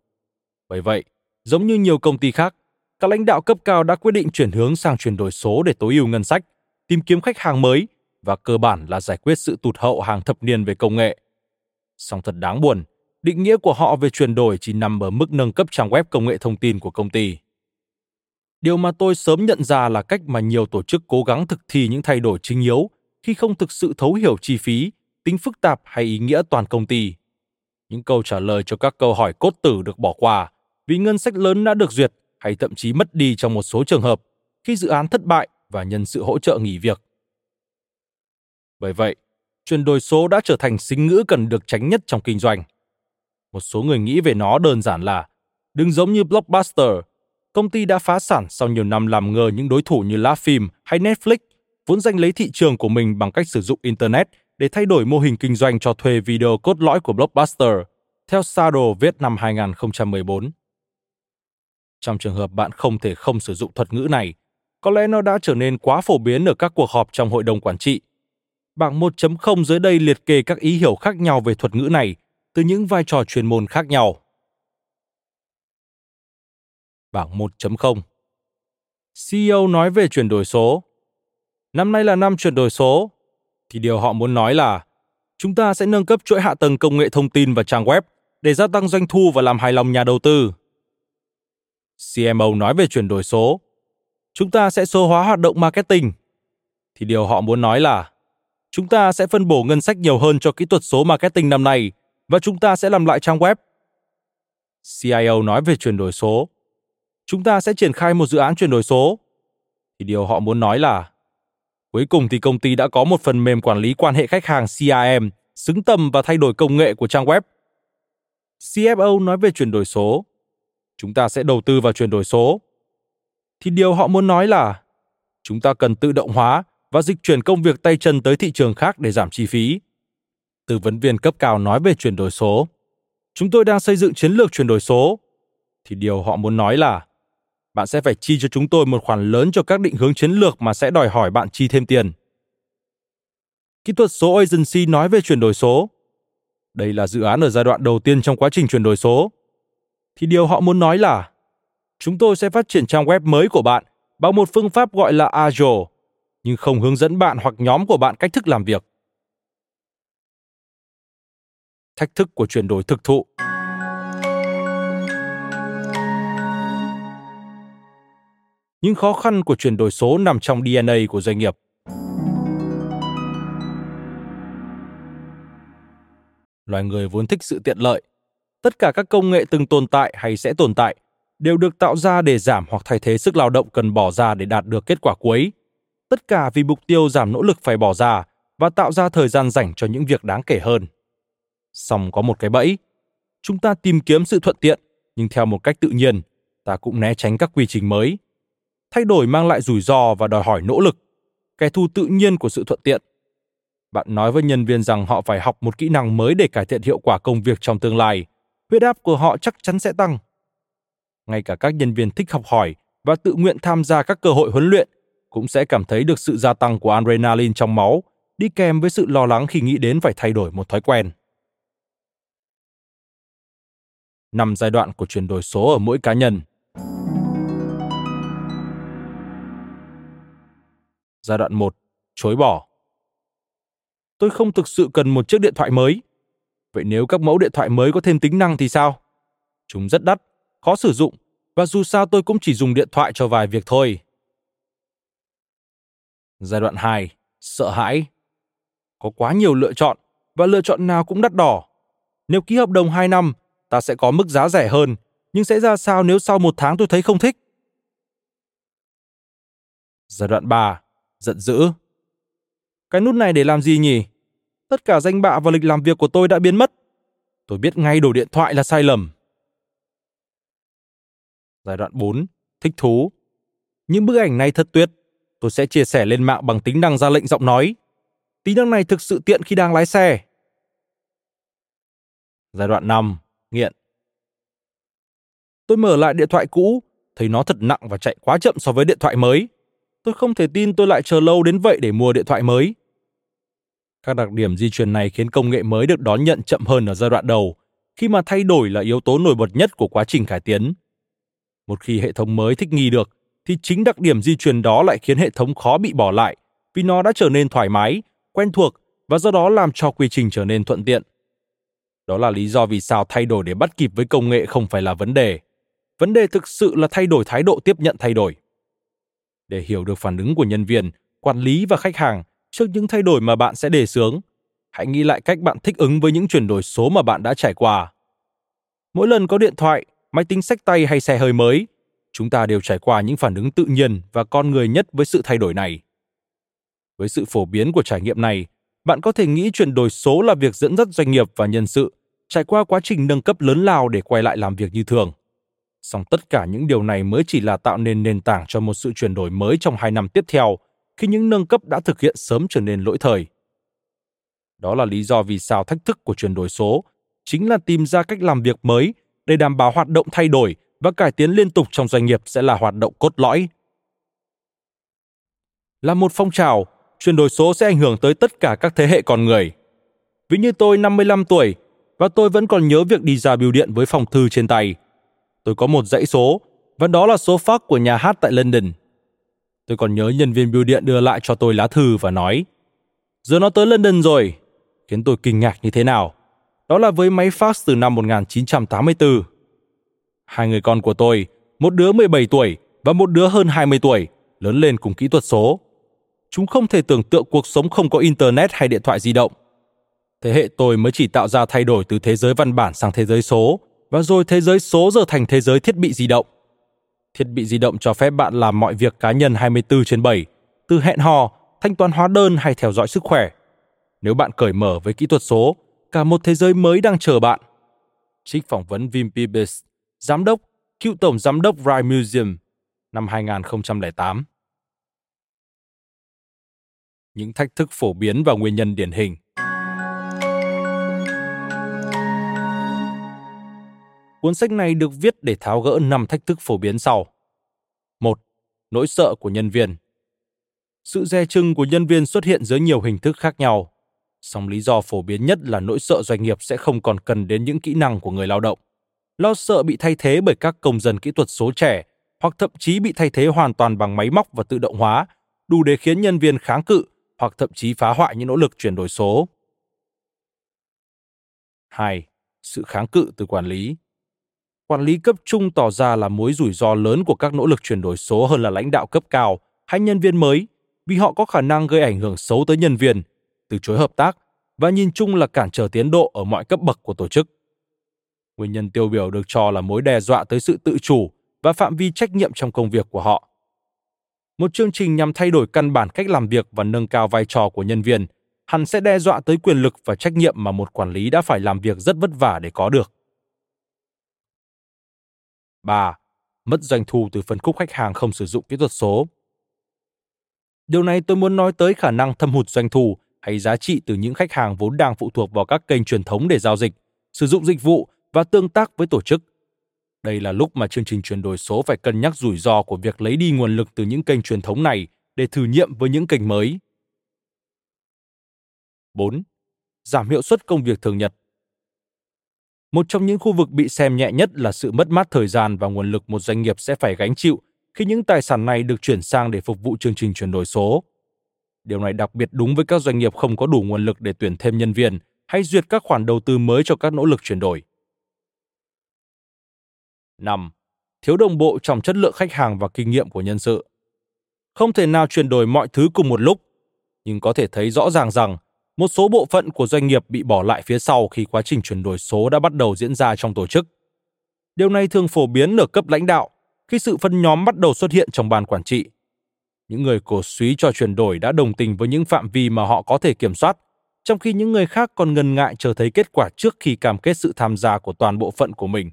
Bởi vậy, giống như nhiều công ty khác, các lãnh đạo cấp cao đã quyết định chuyển hướng sang chuyển đổi số để tối ưu ngân sách, tìm kiếm khách hàng mới và cơ bản là giải quyết sự tụt hậu hàng thập niên về công nghệ. Song thật đáng buồn, định nghĩa của họ về chuyển đổi chỉ nằm ở mức nâng cấp trang web công nghệ thông tin của công ty. Điều mà tôi sớm nhận ra là cách mà nhiều tổ chức cố gắng thực thi những thay đổi chính yếu khi không thực sự thấu hiểu chi phí, tính phức tạp hay ý nghĩa toàn công ty. Những câu trả lời cho các câu hỏi cốt tử được bỏ qua vì ngân sách lớn đã được duyệt hay thậm chí mất đi trong một số trường hợp khi dự án thất bại và nhân sự hỗ trợ nghỉ việc. Bởi vậy, chuyển đổi số đã trở thành sinh ngữ cần được tránh nhất trong kinh doanh. Một số người nghĩ về nó đơn giản là đừng giống như Blockbuster, công ty đã phá sản sau nhiều năm làm ngơ những đối thủ như LaFim hay Netflix, vốn giành lấy thị trường của mình bằng cách sử dụng Internet để thay đổi mô hình kinh doanh cho thuê video cốt lõi của Blockbuster, theo Sado viết năm 2014. Trong trường hợp bạn không thể không sử dụng thuật ngữ này, có lẽ nó đã trở nên quá phổ biến ở các cuộc họp trong hội đồng quản trị. Bảng 1.0 dưới đây liệt kê các ý hiểu khác nhau về thuật ngữ này từ những vai trò chuyên môn khác nhau. Bảng 1.0 CEO nói về chuyển đổi số. Năm nay là năm chuyển đổi số, thì điều họ muốn nói là chúng ta sẽ nâng cấp chuỗi hạ tầng công nghệ thông tin và trang web để gia tăng doanh thu và làm hài lòng nhà đầu tư. CMO nói về chuyển đổi số. Chúng ta sẽ số hóa hoạt động marketing. Thì điều họ muốn nói là chúng ta sẽ phân bổ ngân sách nhiều hơn cho kỹ thuật số marketing năm nay và chúng ta sẽ làm lại trang web. CIO nói về chuyển đổi số. Chúng ta sẽ triển khai một dự án chuyển đổi số. Thì điều họ muốn nói là, cuối cùng thì công ty đã có một phần mềm quản lý quan hệ khách hàng CRM xứng tầm và thay đổi công nghệ của trang web. CFO nói về chuyển đổi số chúng ta sẽ đầu tư vào chuyển đổi số thì điều họ muốn nói là, chúng ta cần tự động hóa và dịch chuyển công việc tay chân tới thị trường khác để giảm chi phí tư vấn viên cấp cao nói về chuyển đổi số. Chúng tôi đang xây dựng chiến lược chuyển đổi số. Thì điều họ muốn nói là bạn sẽ phải chi cho chúng tôi một khoản lớn cho các định hướng chiến lược mà sẽ đòi hỏi bạn chi thêm tiền. Kỹ thuật số agency nói về chuyển đổi số. Đây là dự án ở giai đoạn đầu tiên trong quá trình chuyển đổi số. Thì điều họ muốn nói là chúng tôi sẽ phát triển trang web mới của bạn bằng một phương pháp gọi là Agile, nhưng không hướng dẫn bạn hoặc nhóm của bạn cách thức làm việc. Thách thức của chuyển đổi thực thụ Những khó khăn của chuyển đổi số nằm trong DNA của doanh nghiệp. Loài người vốn thích sự tiện lợi, tất cả các công nghệ từng tồn tại hay sẽ tồn tại đều được tạo ra để giảm hoặc thay thế sức lao động cần bỏ ra để đạt được kết quả cuối. Tất cả vì mục tiêu giảm nỗ lực phải bỏ ra và tạo ra thời gian rảnh cho những việc đáng kể hơn. Song có một cái bẫy. Chúng ta tìm kiếm sự thuận tiện, nhưng theo một cách tự nhiên, ta cũng né tránh các quy trình mới. Thay đổi mang lại rủi ro và đòi hỏi nỗ lực, kẻ thù tự nhiên của sự thuận tiện. Bạn nói với nhân viên rằng họ phải học một kỹ năng mới để cải thiện hiệu quả công việc trong tương lai – huyết áp của họ chắc chắn sẽ tăng. Ngay cả các nhân viên thích học hỏi và tự nguyện tham gia các cơ hội huấn luyện cũng sẽ cảm thấy được sự gia tăng của adrenaline trong máu, đi kèm với sự lo lắng khi nghĩ đến phải thay đổi một thói quen. Năm giai đoạn của chuyển đổi số ở mỗi cá nhân. Giai đoạn 1. Chối bỏ. Tôi không thực sự cần một chiếc điện thoại mới. Vậy nếu các mẫu điện thoại mới có thêm tính năng thì sao? Chúng rất đắt, khó sử dụng và dù sao tôi cũng chỉ dùng điện thoại cho vài việc thôi. Giai đoạn 2, sợ hãi. Có quá nhiều lựa chọn và lựa chọn nào cũng đắt đỏ. Nếu ký hợp đồng 2 năm, ta sẽ có mức giá rẻ hơn, nhưng sẽ ra sao nếu sau một tháng tôi thấy không thích? Giai đoạn 3. Giận dữ. Cái nút này để làm gì nhỉ? Tất cả danh bạ và lịch làm việc của tôi đã biến mất. Tôi biết ngay đổi điện thoại là sai lầm. Giai đoạn 4. Thích thú. Những bức ảnh này thật tuyệt. Tôi sẽ chia sẻ lên mạng bằng tính năng ra lệnh giọng nói. Tính năng này thực sự tiện khi đang lái xe. Giai đoạn 5. Nghiện. Tôi mở lại điện thoại cũ, thấy nó thật nặng và chạy quá chậm so với điện thoại mới. Tôi không thể tin tôi lại chờ lâu đến vậy để mua điện thoại mới. Các đặc điểm di truyền này khiến công nghệ mới được đón nhận chậm hơn ở giai đoạn đầu, khi mà thay đổi là yếu tố nổi bật nhất của quá trình cải tiến. Một khi hệ thống mới thích nghi được, thì chính đặc điểm di truyền đó lại khiến hệ thống khó bị bỏ lại, vì nó đã trở nên thoải mái, quen thuộc và do đó làm cho quy trình trở nên thuận tiện. Đó là lý do vì sao thay đổi để bắt kịp với công nghệ không phải là vấn đề. Vấn đề thực sự là thay đổi thái độ tiếp nhận thay đổi. Để hiểu được phản ứng của nhân viên, quản lý và khách hàng trước những thay đổi mà bạn sẽ đề xướng, hãy nghĩ lại cách bạn thích ứng với những chuyển đổi số mà bạn đã trải qua. Mỗi lần có điện thoại, máy tính sách tay hay xe hơi mới, chúng ta đều trải qua những phản ứng tự nhiên và con người nhất với sự thay đổi này. Với sự phổ biến của trải nghiệm này, bạn có thể nghĩ chuyển đổi số là việc dẫn dắt doanh nghiệp và nhân sự trải qua quá trình nâng cấp lớn lao để quay lại làm việc như thường. Song tất cả những điều này mới chỉ là tạo nên nền tảng cho một sự chuyển đổi mới trong hai năm tiếp theo, khi những nâng cấp đã thực hiện sớm trở nên lỗi thời. Đó là lý do vì sao thách thức của chuyển đổi số chính là tìm ra cách làm việc mới để đảm bảo hoạt động thay đổi và cải tiến liên tục trong doanh nghiệp sẽ là hoạt động cốt lõi. Là một phong trào, chuyển đổi số sẽ ảnh hưởng tới tất cả các thế hệ con người. Ví như tôi 55 tuổi và tôi vẫn còn nhớ việc đi ra bưu điện với phòng thư trên tay. Tôi có một dãy số và đó là số fax của nhà hát tại London. Tôi còn nhớ nhân viên bưu điện đưa lại cho tôi lá thư và nói Giờ nó tới London rồi, khiến tôi kinh ngạc như thế nào. Đó là với máy fax từ năm 1984. Hai người con của tôi, một đứa 17 tuổi và một đứa hơn 20 tuổi, lớn lên cùng kỹ thuật số. Chúng không thể tưởng tượng cuộc sống không có Internet hay điện thoại di động. Thế hệ tôi mới chỉ tạo ra thay đổi từ thế giới văn bản sang thế giới số, và rồi thế giới số giờ thành thế giới thiết bị di động. Thiết bị di động cho phép bạn làm mọi việc cá nhân 24 trên 7, từ hẹn hò, thanh toán hóa đơn hay theo dõi sức khỏe. Nếu bạn cởi mở với kỹ thuật số, cả một thế giới mới đang chờ bạn. Trích phỏng vấn Vim Pibes, giám đốc, cựu tổng giám đốc Rye Museum, năm 2008. Những thách thức phổ biến và nguyên nhân điển hình. Cuốn sách này được viết để tháo gỡ 5 thách thức phổ biến sau. 1. Nỗi sợ của nhân viên. Sự dè chừng của nhân viên xuất hiện dưới nhiều hình thức khác nhau. Song lý do phổ biến nhất là nỗi sợ doanh nghiệp sẽ không còn cần đến những kỹ năng của người lao động. Lo sợ bị thay thế bởi các công dân kỹ thuật số trẻ hoặc thậm chí bị thay thế hoàn toàn bằng máy móc và tự động hóa, đủ để khiến nhân viên kháng cự hoặc thậm chí phá hoại những nỗ lực chuyển đổi số. 2. Sự kháng cự từ quản lý quản lý cấp trung tỏ ra là mối rủi ro lớn của các nỗ lực chuyển đổi số hơn là lãnh đạo cấp cao hay nhân viên mới vì họ có khả năng gây ảnh hưởng xấu tới nhân viên, từ chối hợp tác và nhìn chung là cản trở tiến độ ở mọi cấp bậc của tổ chức. Nguyên nhân tiêu biểu được cho là mối đe dọa tới sự tự chủ và phạm vi trách nhiệm trong công việc của họ. Một chương trình nhằm thay đổi căn bản cách làm việc và nâng cao vai trò của nhân viên hẳn sẽ đe dọa tới quyền lực và trách nhiệm mà một quản lý đã phải làm việc rất vất vả để có được. 3. Mất doanh thu từ phân khúc khách hàng không sử dụng kỹ thuật số. Điều này tôi muốn nói tới khả năng thâm hụt doanh thu hay giá trị từ những khách hàng vốn đang phụ thuộc vào các kênh truyền thống để giao dịch, sử dụng dịch vụ và tương tác với tổ chức. Đây là lúc mà chương trình chuyển đổi số phải cân nhắc rủi ro của việc lấy đi nguồn lực từ những kênh truyền thống này để thử nghiệm với những kênh mới. 4. Giảm hiệu suất công việc thường nhật. Một trong những khu vực bị xem nhẹ nhất là sự mất mát thời gian và nguồn lực một doanh nghiệp sẽ phải gánh chịu khi những tài sản này được chuyển sang để phục vụ chương trình chuyển đổi số. Điều này đặc biệt đúng với các doanh nghiệp không có đủ nguồn lực để tuyển thêm nhân viên hay duyệt các khoản đầu tư mới cho các nỗ lực chuyển đổi. 5. Thiếu đồng bộ trong chất lượng khách hàng và kinh nghiệm của nhân sự. Không thể nào chuyển đổi mọi thứ cùng một lúc, nhưng có thể thấy rõ ràng rằng một số bộ phận của doanh nghiệp bị bỏ lại phía sau khi quá trình chuyển đổi số đã bắt đầu diễn ra trong tổ chức. Điều này thường phổ biến ở cấp lãnh đạo khi sự phân nhóm bắt đầu xuất hiện trong ban quản trị. Những người cổ suý cho chuyển đổi đã đồng tình với những phạm vi mà họ có thể kiểm soát, trong khi những người khác còn ngần ngại chờ thấy kết quả trước khi cam kết sự tham gia của toàn bộ phận của mình.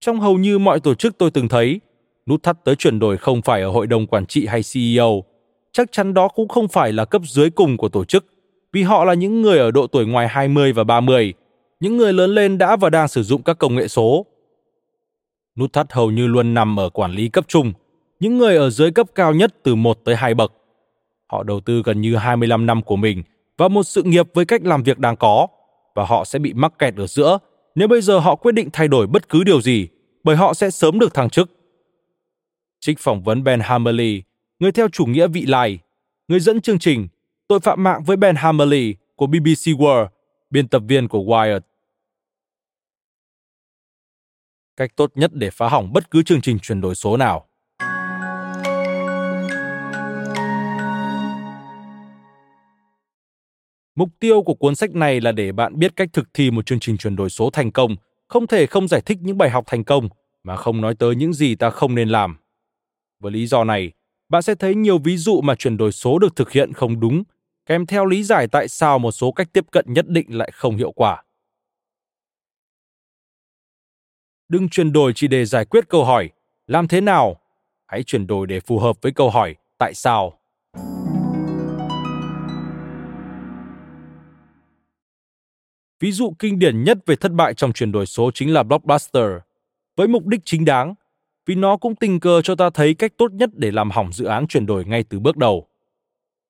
Trong hầu như mọi tổ chức tôi từng thấy, nút thắt tới chuyển đổi không phải ở hội đồng quản trị hay CEO, chắc chắn đó cũng không phải là cấp dưới cùng của tổ chức, vì họ là những người ở độ tuổi ngoài 20 và 30, những người lớn lên đã và đang sử dụng các công nghệ số. Nút thắt hầu như luôn nằm ở quản lý cấp trung, những người ở dưới cấp cao nhất từ 1 tới 2 bậc. Họ đầu tư gần như 25 năm của mình vào một sự nghiệp với cách làm việc đang có, và họ sẽ bị mắc kẹt ở giữa nếu bây giờ họ quyết định thay đổi bất cứ điều gì, bởi họ sẽ sớm được thăng chức. Trích phỏng vấn Ben Hammerly, người theo chủ nghĩa vị lai, người dẫn chương trình Tội phạm mạng với Ben Hammerly của BBC World, biên tập viên của Wired. Cách tốt nhất để phá hỏng bất cứ chương trình chuyển đổi số nào. Mục tiêu của cuốn sách này là để bạn biết cách thực thi một chương trình chuyển đổi số thành công, không thể không giải thích những bài học thành công mà không nói tới những gì ta không nên làm. Với lý do này, bạn sẽ thấy nhiều ví dụ mà chuyển đổi số được thực hiện không đúng, kèm theo lý giải tại sao một số cách tiếp cận nhất định lại không hiệu quả. Đừng chuyển đổi chỉ để giải quyết câu hỏi làm thế nào, hãy chuyển đổi để phù hợp với câu hỏi tại sao. Ví dụ kinh điển nhất về thất bại trong chuyển đổi số chính là Blockbuster, với mục đích chính đáng, vì nó cũng tình cờ cho ta thấy cách tốt nhất để làm hỏng dự án chuyển đổi ngay từ bước đầu.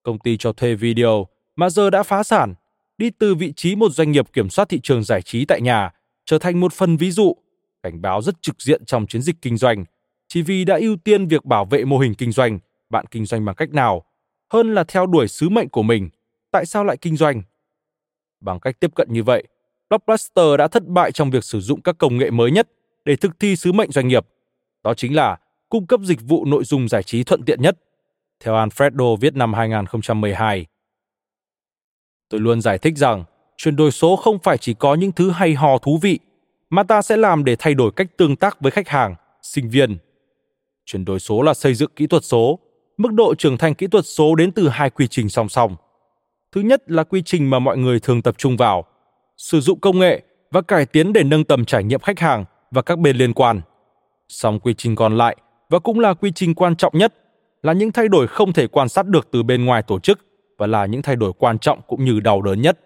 Công ty cho thuê video mà giờ đã phá sản, đi từ vị trí một doanh nghiệp kiểm soát thị trường giải trí tại nhà trở thành một phần ví dụ, cảnh báo rất trực diện trong chiến dịch kinh doanh, chỉ vì đã ưu tiên việc bảo vệ mô hình kinh doanh, bạn kinh doanh bằng cách nào, hơn là theo đuổi sứ mệnh của mình. Tại sao lại kinh doanh? Bằng cách tiếp cận như vậy, Blockbuster đã thất bại trong việc sử dụng các công nghệ mới nhất để thực thi sứ mệnh doanh nghiệp. Đó chính là cung cấp dịch vụ nội dung giải trí thuận tiện nhất. Theo Alfredo viết năm 2012. Tôi luôn giải thích rằng chuyển đổi số không phải chỉ có những thứ hay ho thú vị, mà ta sẽ làm để thay đổi cách tương tác với khách hàng, sinh viên. Chuyển đổi số là xây dựng kỹ thuật số. Mức độ trưởng thành kỹ thuật số đến từ hai quy trình song song. Thứ nhất là quy trình mà mọi người thường tập trung vào, sử dụng công nghệ và cải tiến để nâng tầm trải nghiệm khách hàng và các bên liên quan. Song quy trình còn lại và cũng là quy trình quan trọng nhất là những thay đổi không thể quan sát được từ bên ngoài tổ chức và là những thay đổi quan trọng cũng như đau đớn nhất.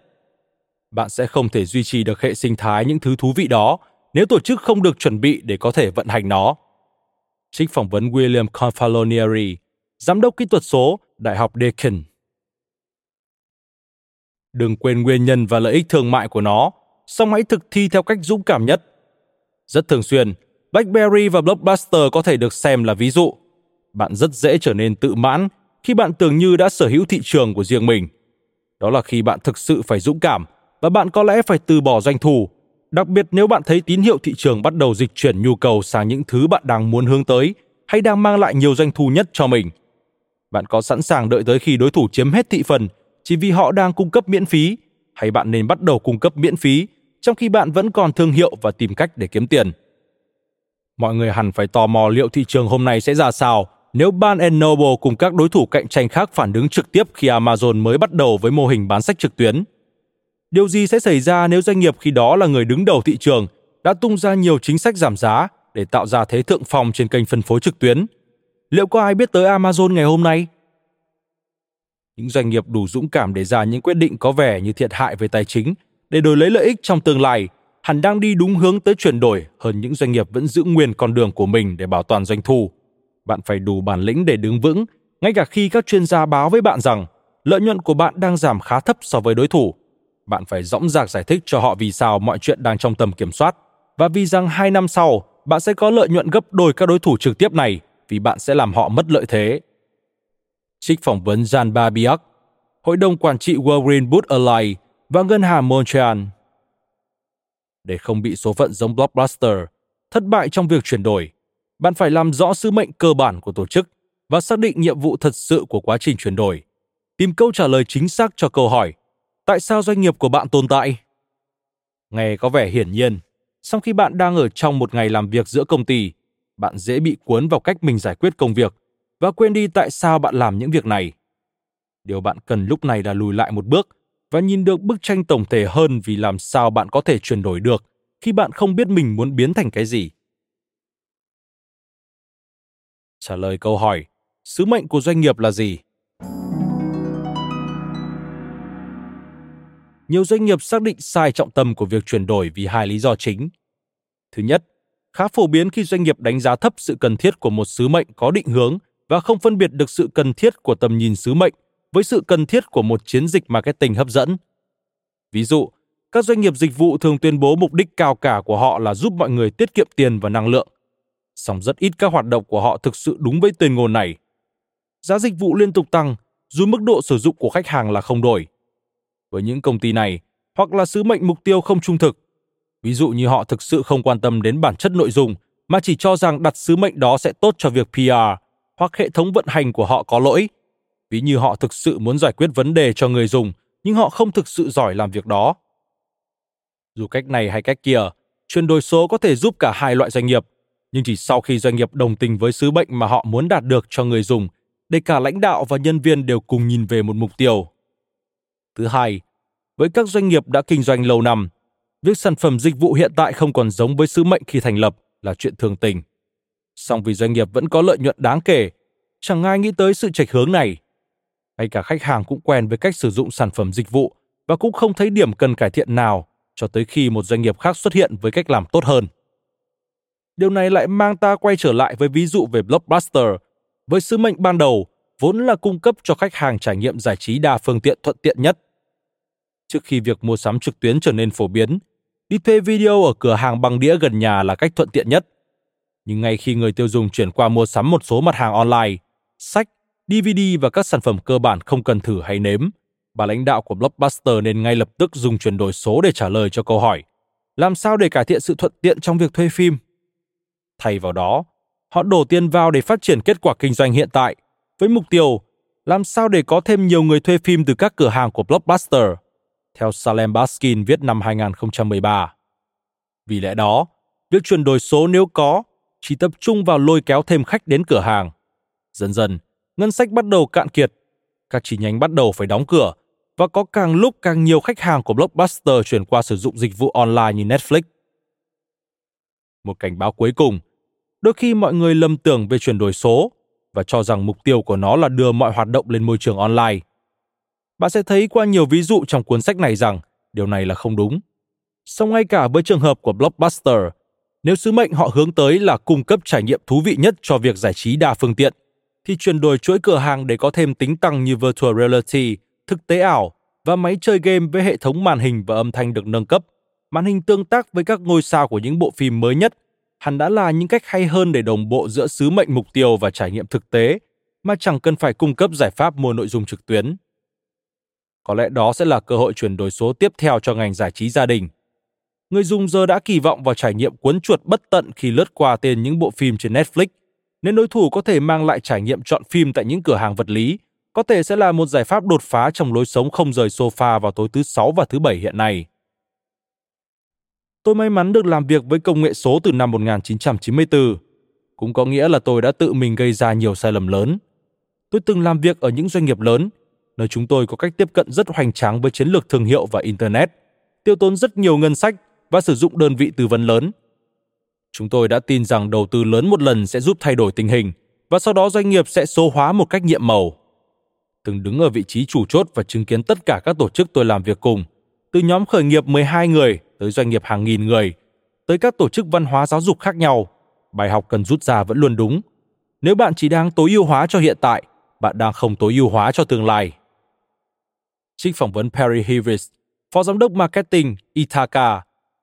Bạn sẽ không thể duy trì được hệ sinh thái những thứ thú vị đó nếu tổ chức không được chuẩn bị để có thể vận hành nó. Trích phỏng vấn William Confalonieri, giám đốc kỹ thuật số, Đại học Deakin. Đừng quên nguyên nhân và lợi ích thương mại của nó, song hãy thực thi theo cách dũng cảm nhất. Rất thường xuyên, BlackBerry và Blockbuster có thể được xem là ví dụ. Bạn rất dễ trở nên tự mãn khi bạn tưởng như đã sở hữu thị trường của riêng mình. Đó là khi bạn thực sự phải dũng cảm và bạn có lẽ phải từ bỏ doanh thu, đặc biệt nếu bạn thấy tín hiệu thị trường bắt đầu dịch chuyển nhu cầu sang những thứ bạn đang muốn hướng tới hay đang mang lại nhiều doanh thu nhất cho mình. Bạn có sẵn sàng đợi tới khi đối thủ chiếm hết thị phần chỉ vì họ đang cung cấp miễn phí hay bạn nên bắt đầu cung cấp miễn phí trong khi bạn vẫn còn thương hiệu và tìm cách để kiếm tiền. Mọi người hẳn phải tò mò liệu thị trường hôm nay sẽ ra sao nếu ban Noble cùng các đối thủ cạnh tranh khác phản ứng trực tiếp khi Amazon mới bắt đầu với mô hình bán sách trực tuyến. Điều gì sẽ xảy ra nếu doanh nghiệp khi đó là người đứng đầu thị trường, đã tung ra nhiều chính sách giảm giá để tạo ra thế thượng phong trên kênh phân phối trực tuyến? Liệu có ai biết tới Amazon ngày hôm nay? những doanh nghiệp đủ dũng cảm để ra những quyết định có vẻ như thiệt hại về tài chính, để đổi lấy lợi ích trong tương lai hẳn đang đi đúng hướng tới chuyển đổi hơn những doanh nghiệp vẫn giữ nguyên con đường của mình để bảo toàn doanh thu. Bạn phải đủ bản lĩnh để đứng vững, ngay cả khi các chuyên gia báo với bạn rằng lợi nhuận của bạn đang giảm khá thấp so với đối thủ. Bạn phải dõng dạc giải thích cho họ vì sao mọi chuyện đang trong tầm kiểm soát và vì rằng hai năm sau bạn sẽ có lợi nhuận gấp đôi các đối thủ trực tiếp này vì bạn sẽ làm họ mất lợi thế trích phỏng vấn Jan Babiak, Hội đồng Quản trị Walgreen Boot Alliance và Ngân hàng Montreal. Để không bị số phận giống Blockbuster, thất bại trong việc chuyển đổi, bạn phải làm rõ sứ mệnh cơ bản của tổ chức và xác định nhiệm vụ thật sự của quá trình chuyển đổi. Tìm câu trả lời chính xác cho câu hỏi tại sao doanh nghiệp của bạn tồn tại? Nghe có vẻ hiển nhiên, sau khi bạn đang ở trong một ngày làm việc giữa công ty, bạn dễ bị cuốn vào cách mình giải quyết công việc và quên đi tại sao bạn làm những việc này. Điều bạn cần lúc này là lùi lại một bước và nhìn được bức tranh tổng thể hơn vì làm sao bạn có thể chuyển đổi được khi bạn không biết mình muốn biến thành cái gì. Trả lời câu hỏi, sứ mệnh của doanh nghiệp là gì? Nhiều doanh nghiệp xác định sai trọng tâm của việc chuyển đổi vì hai lý do chính. Thứ nhất, khá phổ biến khi doanh nghiệp đánh giá thấp sự cần thiết của một sứ mệnh có định hướng và không phân biệt được sự cần thiết của tầm nhìn sứ mệnh với sự cần thiết của một chiến dịch marketing hấp dẫn. Ví dụ, các doanh nghiệp dịch vụ thường tuyên bố mục đích cao cả của họ là giúp mọi người tiết kiệm tiền và năng lượng. Song rất ít các hoạt động của họ thực sự đúng với tuyên ngôn này. Giá dịch vụ liên tục tăng, dù mức độ sử dụng của khách hàng là không đổi. Với những công ty này, hoặc là sứ mệnh mục tiêu không trung thực, ví dụ như họ thực sự không quan tâm đến bản chất nội dung mà chỉ cho rằng đặt sứ mệnh đó sẽ tốt cho việc PR, hoặc hệ thống vận hành của họ có lỗi. Ví như họ thực sự muốn giải quyết vấn đề cho người dùng, nhưng họ không thực sự giỏi làm việc đó. Dù cách này hay cách kia, chuyển đổi số có thể giúp cả hai loại doanh nghiệp, nhưng chỉ sau khi doanh nghiệp đồng tình với sứ mệnh mà họ muốn đạt được cho người dùng, để cả lãnh đạo và nhân viên đều cùng nhìn về một mục tiêu. Thứ hai, với các doanh nghiệp đã kinh doanh lâu năm, việc sản phẩm dịch vụ hiện tại không còn giống với sứ mệnh khi thành lập là chuyện thường tình. Song vì doanh nghiệp vẫn có lợi nhuận đáng kể, chẳng ai nghĩ tới sự trạch hướng này hay cả khách hàng cũng quen với cách sử dụng sản phẩm dịch vụ và cũng không thấy điểm cần cải thiện nào cho tới khi một doanh nghiệp khác xuất hiện với cách làm tốt hơn. Điều này lại mang ta quay trở lại với ví dụ về Blockbuster, với sứ mệnh ban đầu vốn là cung cấp cho khách hàng trải nghiệm giải trí đa phương tiện thuận tiện nhất. Trước khi việc mua sắm trực tuyến trở nên phổ biến, đi thuê video ở cửa hàng bằng đĩa gần nhà là cách thuận tiện nhất. Nhưng ngay khi người tiêu dùng chuyển qua mua sắm một số mặt hàng online, sách, DVD và các sản phẩm cơ bản không cần thử hay nếm, bà lãnh đạo của Blockbuster nên ngay lập tức dùng chuyển đổi số để trả lời cho câu hỏi làm sao để cải thiện sự thuận tiện trong việc thuê phim. Thay vào đó, họ đổ tiền vào để phát triển kết quả kinh doanh hiện tại với mục tiêu làm sao để có thêm nhiều người thuê phim từ các cửa hàng của Blockbuster, theo Salem Baskin viết năm 2013. Vì lẽ đó, việc chuyển đổi số nếu có chỉ tập trung vào lôi kéo thêm khách đến cửa hàng. Dần dần, ngân sách bắt đầu cạn kiệt, các chi nhánh bắt đầu phải đóng cửa và có càng lúc càng nhiều khách hàng của Blockbuster chuyển qua sử dụng dịch vụ online như Netflix. Một cảnh báo cuối cùng, đôi khi mọi người lầm tưởng về chuyển đổi số và cho rằng mục tiêu của nó là đưa mọi hoạt động lên môi trường online. Bạn sẽ thấy qua nhiều ví dụ trong cuốn sách này rằng điều này là không đúng. Song ngay cả với trường hợp của Blockbuster, nếu sứ mệnh họ hướng tới là cung cấp trải nghiệm thú vị nhất cho việc giải trí đa phương tiện, thì chuyển đổi chuỗi cửa hàng để có thêm tính tăng như virtual reality, thực tế ảo và máy chơi game với hệ thống màn hình và âm thanh được nâng cấp, màn hình tương tác với các ngôi sao của những bộ phim mới nhất hẳn đã là những cách hay hơn để đồng bộ giữa sứ mệnh mục tiêu và trải nghiệm thực tế, mà chẳng cần phải cung cấp giải pháp mua nội dung trực tuyến. Có lẽ đó sẽ là cơ hội chuyển đổi số tiếp theo cho ngành giải trí gia đình. Người dùng giờ đã kỳ vọng vào trải nghiệm cuốn chuột bất tận khi lướt qua tên những bộ phim trên Netflix, nên đối thủ có thể mang lại trải nghiệm chọn phim tại những cửa hàng vật lý, có thể sẽ là một giải pháp đột phá trong lối sống không rời sofa vào tối thứ sáu và thứ bảy hiện nay. Tôi may mắn được làm việc với công nghệ số từ năm 1994. Cũng có nghĩa là tôi đã tự mình gây ra nhiều sai lầm lớn. Tôi từng làm việc ở những doanh nghiệp lớn, nơi chúng tôi có cách tiếp cận rất hoành tráng với chiến lược thương hiệu và Internet, tiêu tốn rất nhiều ngân sách và sử dụng đơn vị tư vấn lớn. Chúng tôi đã tin rằng đầu tư lớn một lần sẽ giúp thay đổi tình hình và sau đó doanh nghiệp sẽ số hóa một cách nhiệm màu. Từng đứng ở vị trí chủ chốt và chứng kiến tất cả các tổ chức tôi làm việc cùng, từ nhóm khởi nghiệp 12 người tới doanh nghiệp hàng nghìn người, tới các tổ chức văn hóa giáo dục khác nhau, bài học cần rút ra vẫn luôn đúng. Nếu bạn chỉ đang tối ưu hóa cho hiện tại, bạn đang không tối ưu hóa cho tương lai. Trích phỏng vấn Perry Hivis, Phó Giám đốc Marketing Ithaca,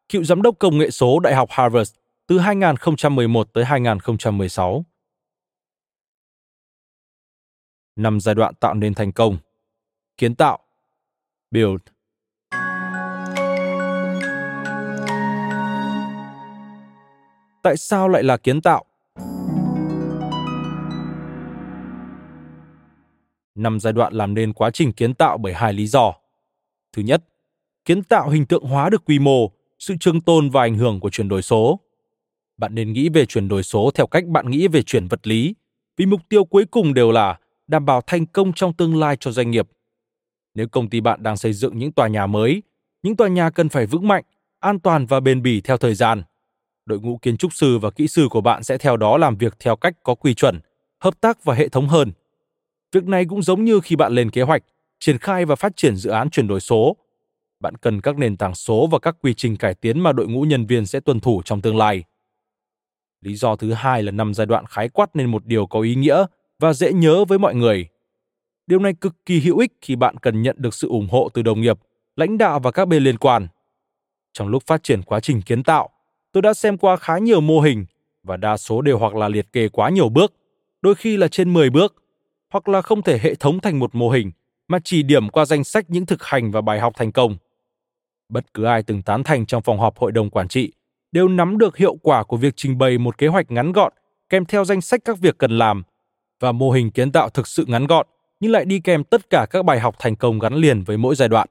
cựu Giám đốc Công nghệ số Đại học Harvard từ 2011 tới 2016. Năm giai đoạn tạo nên thành công. Kiến tạo, build, tại sao lại là kiến tạo? Năm giai đoạn làm nên quá trình kiến tạo bởi hai lý do. Thứ nhất, kiến tạo hình tượng hóa được quy mô, sự trường tồn và ảnh hưởng của chuyển đổi số. Bạn nên nghĩ về chuyển đổi số theo cách bạn nghĩ về chuyển vật lý, vì mục tiêu cuối cùng đều là đảm bảo thành công trong tương lai cho doanh nghiệp. Nếu công ty bạn đang xây dựng những tòa nhà mới, những tòa nhà cần phải vững mạnh, an toàn và bền bỉ theo thời gian. Đội ngũ kiến trúc sư và kỹ sư của bạn sẽ theo đó làm việc theo cách có quy chuẩn, hợp tác và hệ thống hơn. Việc này cũng giống như khi bạn lên kế hoạch, triển khai và phát triển dự án chuyển đổi số. Bạn cần các nền tảng số và các quy trình cải tiến mà đội ngũ nhân viên sẽ tuân thủ trong tương lai. Lý do thứ hai là năm giai đoạn khái quát nên một điều có ý nghĩa và dễ nhớ với mọi người. Điều này cực kỳ hữu ích khi bạn cần nhận được sự ủng hộ từ đồng nghiệp, lãnh đạo và các bên liên quan. Trong lúc phát triển quá trình kiến tạo, tôi đã xem qua khá nhiều mô hình và đa số đều hoặc là liệt kê quá nhiều bước, đôi khi là trên 10 bước, hoặc là không thể hệ thống thành một mô hình mà chỉ điểm qua danh sách những thực hành và bài học thành công. Bất cứ ai từng tán thành trong phòng họp hội đồng quản trị đều nắm được hiệu quả của việc trình bày một kế hoạch ngắn gọn, kèm theo danh sách các việc cần làm và mô hình kiến tạo thực sự ngắn gọn, nhưng lại đi kèm tất cả các bài học thành công gắn liền với mỗi giai đoạn.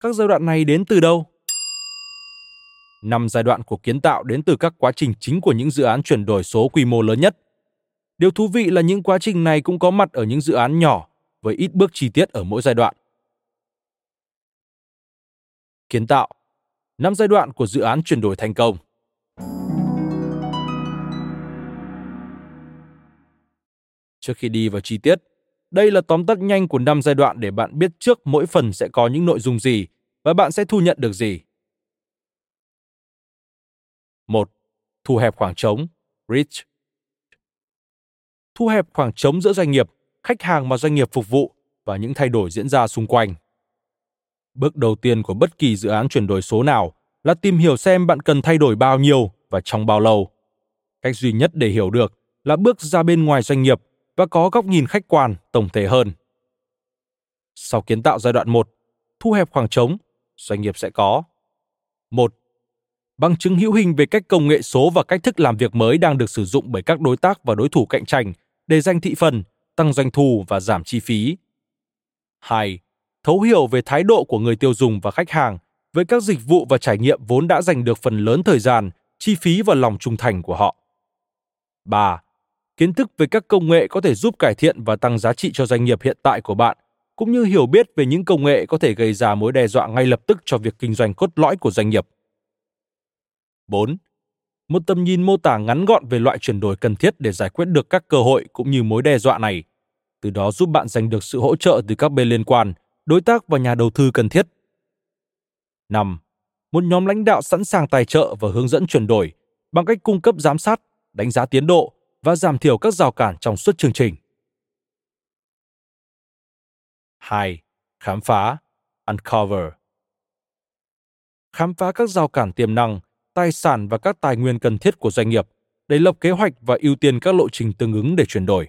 Các giai đoạn này đến từ đâu? Năm giai đoạn của kiến tạo đến từ các quá trình chính của những dự án chuyển đổi số quy mô lớn nhất. Điều thú vị là những quá trình này cũng có mặt ở những dự án nhỏ, với ít bước chi tiết ở mỗi giai đoạn. Kiến tạo năm giai đoạn của dự án chuyển đổi thành công. Trước khi đi vào chi tiết, đây là tóm tắt nhanh của năm giai đoạn để bạn biết trước mỗi phần sẽ có những nội dung gì và bạn sẽ thu nhận được gì. 1. Thu hẹp khoảng trống, reach. Thu hẹp khoảng trống giữa doanh nghiệp, khách hàng mà doanh nghiệp phục vụ và những thay đổi diễn ra xung quanh. Bước đầu tiên của bất kỳ dự án chuyển đổi số nào là tìm hiểu xem bạn cần thay đổi bao nhiêu và trong bao lâu. Cách duy nhất để hiểu được là bước ra bên ngoài doanh nghiệp và có góc nhìn khách quan, tổng thể hơn. Sau kiến tạo giai đoạn 1, thu hẹp khoảng trống, doanh nghiệp sẽ có một Bằng chứng hữu hình về cách công nghệ số và cách thức làm việc mới đang được sử dụng bởi các đối tác và đối thủ cạnh tranh để giành thị phần, tăng doanh thu và giảm chi phí. 2 thấu hiểu về thái độ của người tiêu dùng và khách hàng với các dịch vụ và trải nghiệm vốn đã dành được phần lớn thời gian, chi phí và lòng trung thành của họ. 3. Kiến thức về các công nghệ có thể giúp cải thiện và tăng giá trị cho doanh nghiệp hiện tại của bạn, cũng như hiểu biết về những công nghệ có thể gây ra mối đe dọa ngay lập tức cho việc kinh doanh cốt lõi của doanh nghiệp. 4. Một tầm nhìn mô tả ngắn gọn về loại chuyển đổi cần thiết để giải quyết được các cơ hội cũng như mối đe dọa này, từ đó giúp bạn giành được sự hỗ trợ từ các bên liên quan – đối tác và nhà đầu tư cần thiết. 5. Một nhóm lãnh đạo sẵn sàng tài trợ và hướng dẫn chuyển đổi bằng cách cung cấp giám sát, đánh giá tiến độ và giảm thiểu các rào cản trong suốt chương trình. 2. Khám phá Uncover Khám phá các rào cản tiềm năng, tài sản và các tài nguyên cần thiết của doanh nghiệp để lập kế hoạch và ưu tiên các lộ trình tương ứng để chuyển đổi.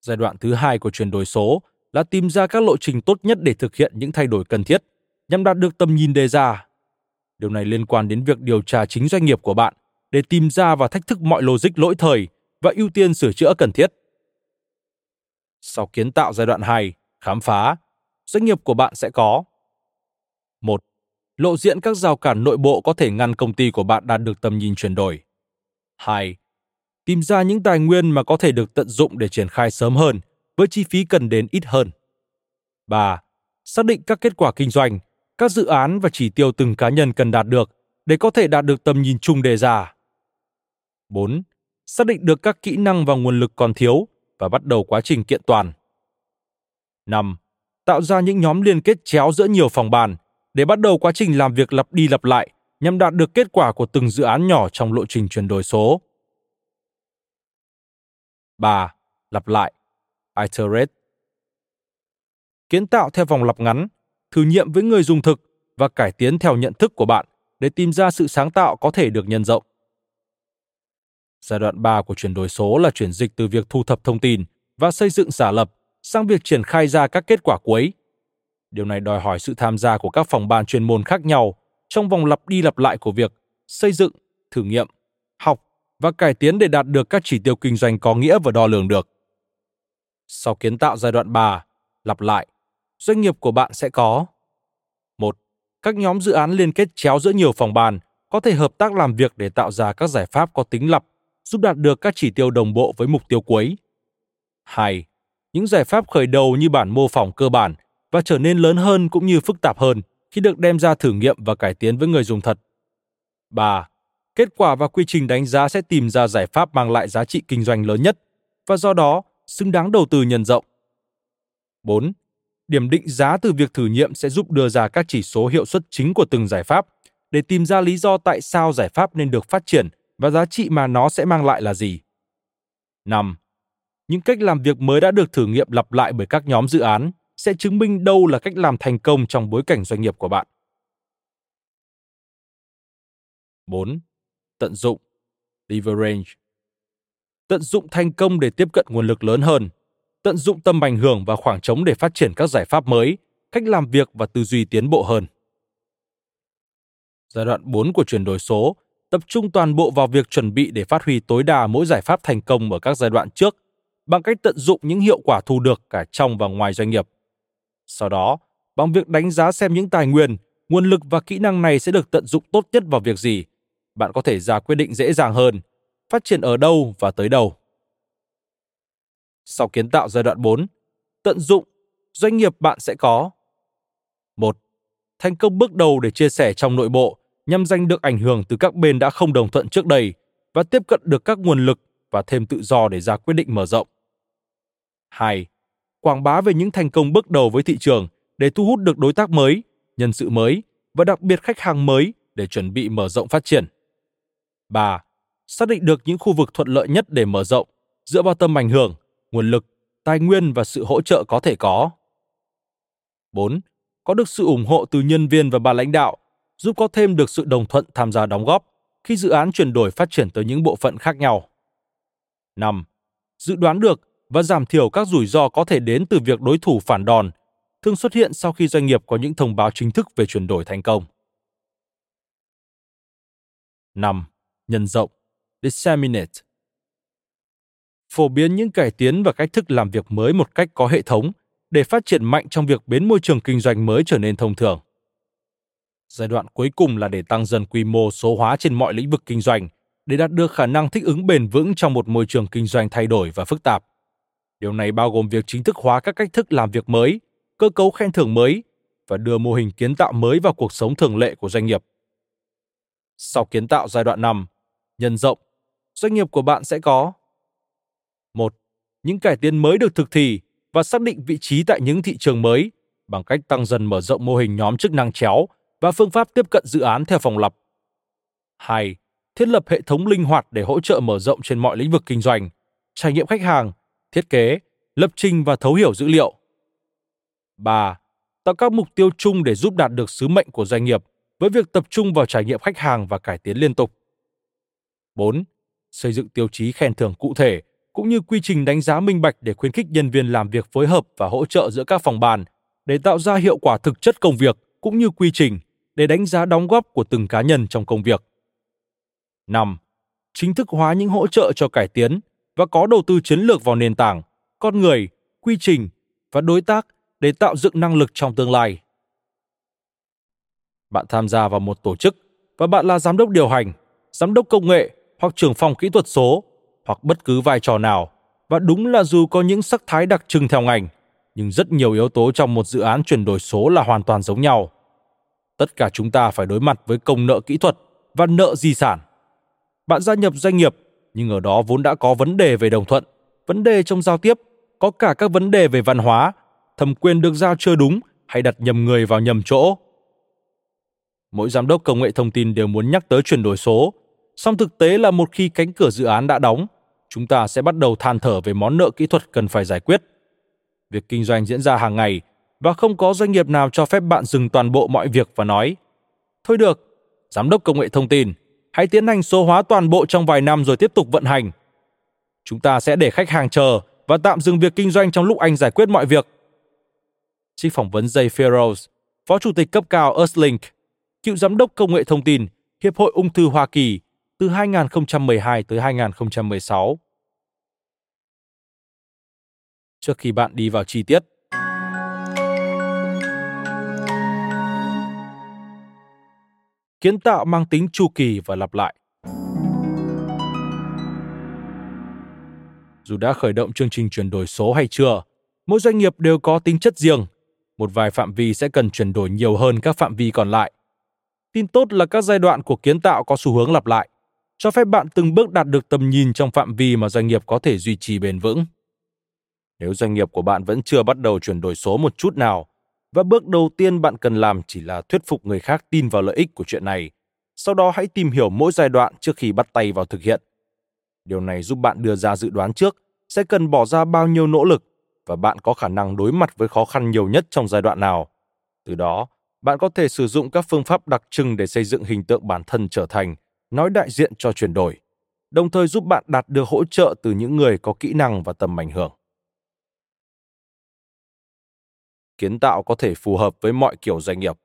Giai đoạn thứ hai của chuyển đổi số là tìm ra các lộ trình tốt nhất để thực hiện những thay đổi cần thiết nhằm đạt được tầm nhìn đề ra. Điều này liên quan đến việc điều tra chính doanh nghiệp của bạn để tìm ra và thách thức mọi logic lỗi thời và ưu tiên sửa chữa cần thiết. Sau kiến tạo giai đoạn 2, khám phá, doanh nghiệp của bạn sẽ có một Lộ diện các rào cản nội bộ có thể ngăn công ty của bạn đạt được tầm nhìn chuyển đổi. 2. Tìm ra những tài nguyên mà có thể được tận dụng để triển khai sớm hơn – với chi phí cần đến ít hơn. 3. Xác định các kết quả kinh doanh, các dự án và chỉ tiêu từng cá nhân cần đạt được để có thể đạt được tầm nhìn chung đề ra. 4. Xác định được các kỹ năng và nguồn lực còn thiếu và bắt đầu quá trình kiện toàn. 5. Tạo ra những nhóm liên kết chéo giữa nhiều phòng bàn để bắt đầu quá trình làm việc lặp đi lặp lại nhằm đạt được kết quả của từng dự án nhỏ trong lộ trình chuyển đổi số. 3. Lặp lại iterate. Kiến tạo theo vòng lặp ngắn, thử nghiệm với người dùng thực và cải tiến theo nhận thức của bạn để tìm ra sự sáng tạo có thể được nhân rộng. Giai đoạn 3 của chuyển đổi số là chuyển dịch từ việc thu thập thông tin và xây dựng giả lập sang việc triển khai ra các kết quả cuối. Điều này đòi hỏi sự tham gia của các phòng ban chuyên môn khác nhau trong vòng lặp đi lặp lại của việc xây dựng, thử nghiệm, học và cải tiến để đạt được các chỉ tiêu kinh doanh có nghĩa và đo lường được. Sau kiến tạo giai đoạn 3, lặp lại, doanh nghiệp của bạn sẽ có một Các nhóm dự án liên kết chéo giữa nhiều phòng ban có thể hợp tác làm việc để tạo ra các giải pháp có tính lập, giúp đạt được các chỉ tiêu đồng bộ với mục tiêu cuối. 2. Những giải pháp khởi đầu như bản mô phỏng cơ bản và trở nên lớn hơn cũng như phức tạp hơn khi được đem ra thử nghiệm và cải tiến với người dùng thật. 3. Kết quả và quy trình đánh giá sẽ tìm ra giải pháp mang lại giá trị kinh doanh lớn nhất và do đó xứng đáng đầu tư nhân rộng. 4. Điểm định giá từ việc thử nghiệm sẽ giúp đưa ra các chỉ số hiệu suất chính của từng giải pháp để tìm ra lý do tại sao giải pháp nên được phát triển và giá trị mà nó sẽ mang lại là gì. 5. Những cách làm việc mới đã được thử nghiệm lặp lại bởi các nhóm dự án sẽ chứng minh đâu là cách làm thành công trong bối cảnh doanh nghiệp của bạn. 4. Tận dụng, leverage tận dụng thành công để tiếp cận nguồn lực lớn hơn, tận dụng tầm ảnh hưởng và khoảng trống để phát triển các giải pháp mới, cách làm việc và tư duy tiến bộ hơn. Giai đoạn 4 của chuyển đổi số tập trung toàn bộ vào việc chuẩn bị để phát huy tối đa mỗi giải pháp thành công ở các giai đoạn trước bằng cách tận dụng những hiệu quả thu được cả trong và ngoài doanh nghiệp. Sau đó, bằng việc đánh giá xem những tài nguyên, nguồn lực và kỹ năng này sẽ được tận dụng tốt nhất vào việc gì, bạn có thể ra quyết định dễ dàng hơn phát triển ở đâu và tới đâu. Sau kiến tạo giai đoạn 4, tận dụng, doanh nghiệp bạn sẽ có một Thành công bước đầu để chia sẻ trong nội bộ nhằm giành được ảnh hưởng từ các bên đã không đồng thuận trước đây và tiếp cận được các nguồn lực và thêm tự do để ra quyết định mở rộng. 2. Quảng bá về những thành công bước đầu với thị trường để thu hút được đối tác mới, nhân sự mới và đặc biệt khách hàng mới để chuẩn bị mở rộng phát triển. 3 xác định được những khu vực thuận lợi nhất để mở rộng dựa vào tầm ảnh hưởng, nguồn lực, tài nguyên và sự hỗ trợ có thể có. 4. Có được sự ủng hộ từ nhân viên và ban lãnh đạo, giúp có thêm được sự đồng thuận tham gia đóng góp khi dự án chuyển đổi phát triển tới những bộ phận khác nhau. 5. Dự đoán được và giảm thiểu các rủi ro có thể đến từ việc đối thủ phản đòn, thường xuất hiện sau khi doanh nghiệp có những thông báo chính thức về chuyển đổi thành công. 5. Nhân rộng disseminate. Phổ biến những cải tiến và cách thức làm việc mới một cách có hệ thống để phát triển mạnh trong việc biến môi trường kinh doanh mới trở nên thông thường. Giai đoạn cuối cùng là để tăng dần quy mô số hóa trên mọi lĩnh vực kinh doanh để đạt được khả năng thích ứng bền vững trong một môi trường kinh doanh thay đổi và phức tạp. Điều này bao gồm việc chính thức hóa các cách thức làm việc mới, cơ cấu khen thưởng mới và đưa mô hình kiến tạo mới vào cuộc sống thường lệ của doanh nghiệp. Sau kiến tạo giai đoạn 5, nhân rộng doanh nghiệp của bạn sẽ có một những cải tiến mới được thực thi và xác định vị trí tại những thị trường mới bằng cách tăng dần mở rộng mô hình nhóm chức năng chéo và phương pháp tiếp cận dự án theo phòng lập. 2. Thiết lập hệ thống linh hoạt để hỗ trợ mở rộng trên mọi lĩnh vực kinh doanh, trải nghiệm khách hàng, thiết kế, lập trình và thấu hiểu dữ liệu. 3. Tạo các mục tiêu chung để giúp đạt được sứ mệnh của doanh nghiệp với việc tập trung vào trải nghiệm khách hàng và cải tiến liên tục. 4 xây dựng tiêu chí khen thưởng cụ thể cũng như quy trình đánh giá minh bạch để khuyến khích nhân viên làm việc phối hợp và hỗ trợ giữa các phòng ban để tạo ra hiệu quả thực chất công việc cũng như quy trình để đánh giá đóng góp của từng cá nhân trong công việc. 5. Chính thức hóa những hỗ trợ cho cải tiến và có đầu tư chiến lược vào nền tảng, con người, quy trình và đối tác để tạo dựng năng lực trong tương lai. Bạn tham gia vào một tổ chức và bạn là giám đốc điều hành, giám đốc công nghệ hoặc trưởng phòng kỹ thuật số, hoặc bất cứ vai trò nào. Và đúng là dù có những sắc thái đặc trưng theo ngành, nhưng rất nhiều yếu tố trong một dự án chuyển đổi số là hoàn toàn giống nhau. Tất cả chúng ta phải đối mặt với công nợ kỹ thuật và nợ di sản. Bạn gia nhập doanh nghiệp, nhưng ở đó vốn đã có vấn đề về đồng thuận, vấn đề trong giao tiếp, có cả các vấn đề về văn hóa, thẩm quyền được giao chưa đúng hay đặt nhầm người vào nhầm chỗ. Mỗi giám đốc công nghệ thông tin đều muốn nhắc tới chuyển đổi số song thực tế là một khi cánh cửa dự án đã đóng chúng ta sẽ bắt đầu than thở về món nợ kỹ thuật cần phải giải quyết. Việc kinh doanh diễn ra hàng ngày và không có doanh nghiệp nào cho phép bạn dừng toàn bộ mọi việc và nói thôi được giám đốc công nghệ thông tin hãy tiến hành số hóa toàn bộ trong vài năm rồi tiếp tục vận hành. Chúng ta sẽ để khách hàng chờ và tạm dừng việc kinh doanh trong lúc anh giải quyết mọi việc. Trích phỏng vấn Jay Farrows, phó chủ tịch cấp cao Earthlink, cựu giám đốc công nghệ thông tin, Hiệp hội ung thư Hoa Kỳ từ 2012 tới 2016. Trước khi bạn đi vào chi tiết, kiến tạo mang tính chu kỳ và lặp lại. Dù đã khởi động chương trình chuyển đổi số hay chưa, mỗi doanh nghiệp đều có tính chất riêng. Một vài phạm vi sẽ cần chuyển đổi nhiều hơn các phạm vi còn lại. Tin tốt là các giai đoạn của kiến tạo có xu hướng lặp lại, cho phép bạn từng bước đạt được tầm nhìn trong phạm vi mà doanh nghiệp có thể duy trì bền vững. Nếu doanh nghiệp của bạn vẫn chưa bắt đầu chuyển đổi số một chút nào, và bước đầu tiên bạn cần làm chỉ là thuyết phục người khác tin vào lợi ích của chuyện này, sau đó hãy tìm hiểu mỗi giai đoạn trước khi bắt tay vào thực hiện. Điều này giúp bạn đưa ra dự đoán trước sẽ cần bỏ ra bao nhiêu nỗ lực và bạn có khả năng đối mặt với khó khăn nhiều nhất trong giai đoạn nào. Từ đó, bạn có thể sử dụng các phương pháp đặc trưng để xây dựng hình tượng bản thân trở thành nói đại diện cho chuyển đổi, đồng thời giúp bạn đạt được hỗ trợ từ những người có kỹ năng và tầm ảnh hưởng. Kiến tạo có thể phù hợp với mọi kiểu doanh nghiệp.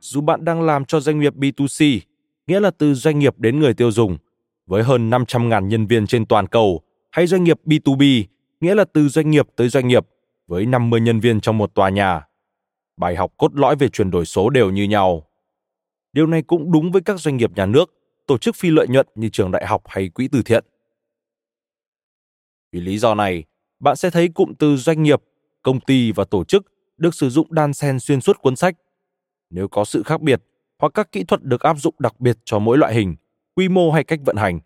Dù bạn đang làm cho doanh nghiệp B2C, nghĩa là từ doanh nghiệp đến người tiêu dùng, với hơn 500.000 nhân viên trên toàn cầu, hay doanh nghiệp B2B, nghĩa là từ doanh nghiệp tới doanh nghiệp, với 50 nhân viên trong một tòa nhà. Bài học cốt lõi về chuyển đổi số đều như nhau. Điều này cũng đúng với các doanh nghiệp nhà nước, tổ chức phi lợi nhuận như trường đại học hay quỹ từ thiện. Vì lý do này, bạn sẽ thấy cụm từ doanh nghiệp, công ty và tổ chức được sử dụng đan xen xuyên suốt cuốn sách. Nếu có sự khác biệt hoặc các kỹ thuật được áp dụng đặc biệt cho mỗi loại hình, quy mô hay cách vận hành,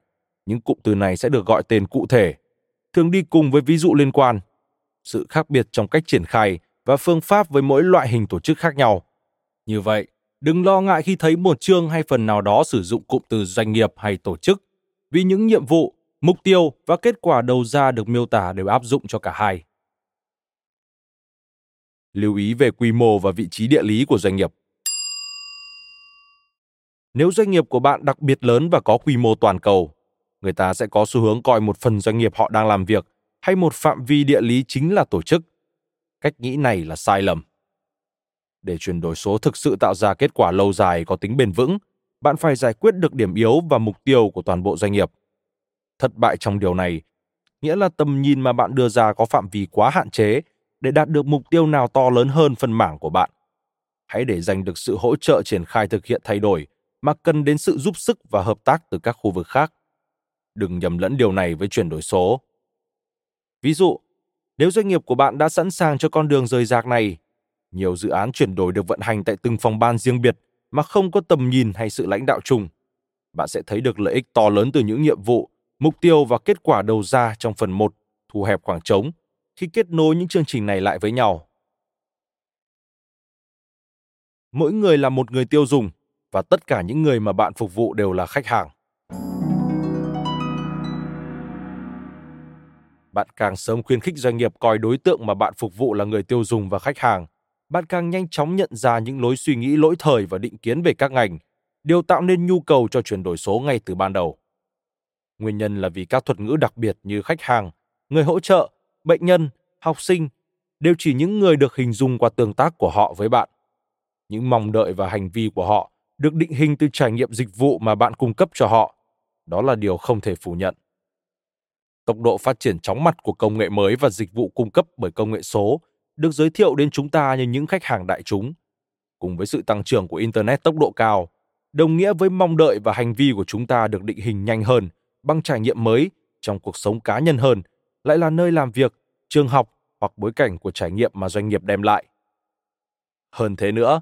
những cụm từ này sẽ được gọi tên cụ thể, thường đi cùng với ví dụ liên quan. Sự khác biệt trong cách triển khai và phương pháp với mỗi loại hình tổ chức khác nhau. Như vậy, đừng lo ngại khi thấy một chương hay phần nào đó sử dụng cụm từ doanh nghiệp hay tổ chức, vì những nhiệm vụ, mục tiêu và kết quả đầu ra được miêu tả đều áp dụng cho cả hai. Lưu ý về quy mô và vị trí địa lý của doanh nghiệp. Nếu doanh nghiệp của bạn đặc biệt lớn và có quy mô toàn cầu, người ta sẽ có xu hướng coi một phần doanh nghiệp họ đang làm việc hay một phạm vi địa lý chính là tổ chức. Cách nghĩ này là sai lầm. Để chuyển đổi số thực sự tạo ra kết quả lâu dài có tính bền vững, bạn phải giải quyết được điểm yếu và mục tiêu của toàn bộ doanh nghiệp. Thất bại trong điều này nghĩa là tầm nhìn mà bạn đưa ra có phạm vi quá hạn chế để đạt được mục tiêu nào to lớn hơn phần mảng của bạn. Hãy để giành được sự hỗ trợ triển khai thực hiện thay đổi mà cần đến sự giúp sức và hợp tác từ các khu vực khác. Đừng nhầm lẫn điều này với chuyển đổi số. Ví dụ, nếu doanh nghiệp của bạn đã sẵn sàng cho con đường rời rạc này, nhiều dự án chuyển đổi được vận hành tại từng phòng ban riêng biệt mà không có tầm nhìn hay sự lãnh đạo chung. Bạn sẽ thấy được lợi ích to lớn từ những nhiệm vụ, mục tiêu và kết quả đầu ra trong phần 1, thu hẹp khoảng trống, khi kết nối những chương trình này lại với nhau. Mỗi người là một người tiêu dùng và tất cả những người mà bạn phục vụ đều là khách hàng. Bạn càng sớm khuyến khích doanh nghiệp coi đối tượng mà bạn phục vụ là người tiêu dùng và khách hàng, bạn càng nhanh chóng nhận ra những lối suy nghĩ lỗi thời và định kiến về các ngành, điều tạo nên nhu cầu cho chuyển đổi số ngay từ ban đầu. Nguyên nhân là vì các thuật ngữ đặc biệt như khách hàng, người hỗ trợ, bệnh nhân, học sinh đều chỉ những người được hình dung qua tương tác của họ với bạn. Những mong đợi và hành vi của họ được định hình từ trải nghiệm dịch vụ mà bạn cung cấp cho họ. Đó là điều không thể phủ nhận. Tốc độ phát triển chóng mặt của công nghệ mới và dịch vụ cung cấp bởi công nghệ số được giới thiệu đến chúng ta như những khách hàng đại chúng. Cùng với sự tăng trưởng của internet tốc độ cao, đồng nghĩa với mong đợi và hành vi của chúng ta được định hình nhanh hơn bằng trải nghiệm mới trong cuộc sống cá nhân hơn, lại là nơi làm việc, trường học hoặc bối cảnh của trải nghiệm mà doanh nghiệp đem lại. Hơn thế nữa,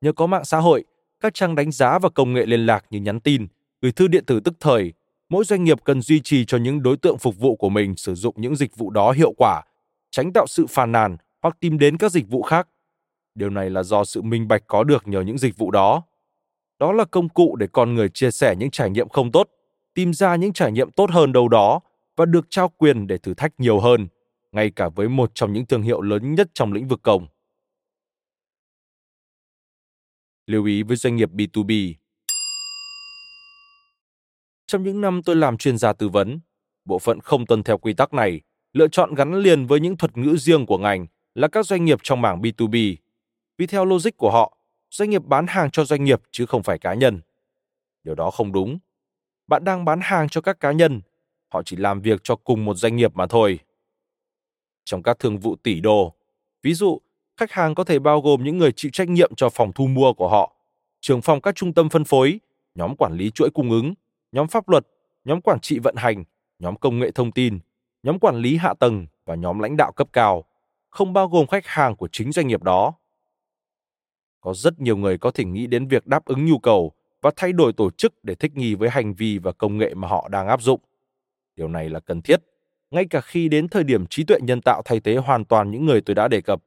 nhờ có mạng xã hội, các trang đánh giá và công nghệ liên lạc như nhắn tin, gửi thư điện tử tức thời, mỗi doanh nghiệp cần duy trì cho những đối tượng phục vụ của mình sử dụng những dịch vụ đó hiệu quả, tránh tạo sự phàn nàn hoặc tìm đến các dịch vụ khác. Điều này là do sự minh bạch có được nhờ những dịch vụ đó. Đó là công cụ để con người chia sẻ những trải nghiệm không tốt, tìm ra những trải nghiệm tốt hơn đâu đó và được trao quyền để thử thách nhiều hơn, ngay cả với một trong những thương hiệu lớn nhất trong lĩnh vực công. Lưu ý với doanh nghiệp B2B. Trong những năm tôi làm chuyên gia tư vấn, bộ phận không tuân theo quy tắc này lựa chọn gắn liền với những thuật ngữ riêng của ngành là các doanh nghiệp trong mảng B2B. Vì theo logic của họ, doanh nghiệp bán hàng cho doanh nghiệp chứ không phải cá nhân. Điều đó không đúng. Bạn đang bán hàng cho các cá nhân, họ chỉ làm việc cho cùng một doanh nghiệp mà thôi. Trong các thương vụ tỷ đô, ví dụ khách hàng có thể bao gồm những người chịu trách nhiệm cho phòng thu mua của họ, trưởng phòng các trung tâm phân phối, nhóm quản lý chuỗi cung ứng, nhóm pháp luật, nhóm quản trị vận hành, nhóm công nghệ thông tin, nhóm quản lý hạ tầng và nhóm lãnh đạo cấp cao, không bao gồm khách hàng của chính doanh nghiệp đó. Có rất nhiều người có thể nghĩ đến việc đáp ứng nhu cầu và thay đổi tổ chức để thích nghi với hành vi và công nghệ mà họ đang áp dụng. Điều này là cần thiết, ngay cả khi đến thời điểm trí tuệ nhân tạo thay thế hoàn toàn những người tôi đã đề cập.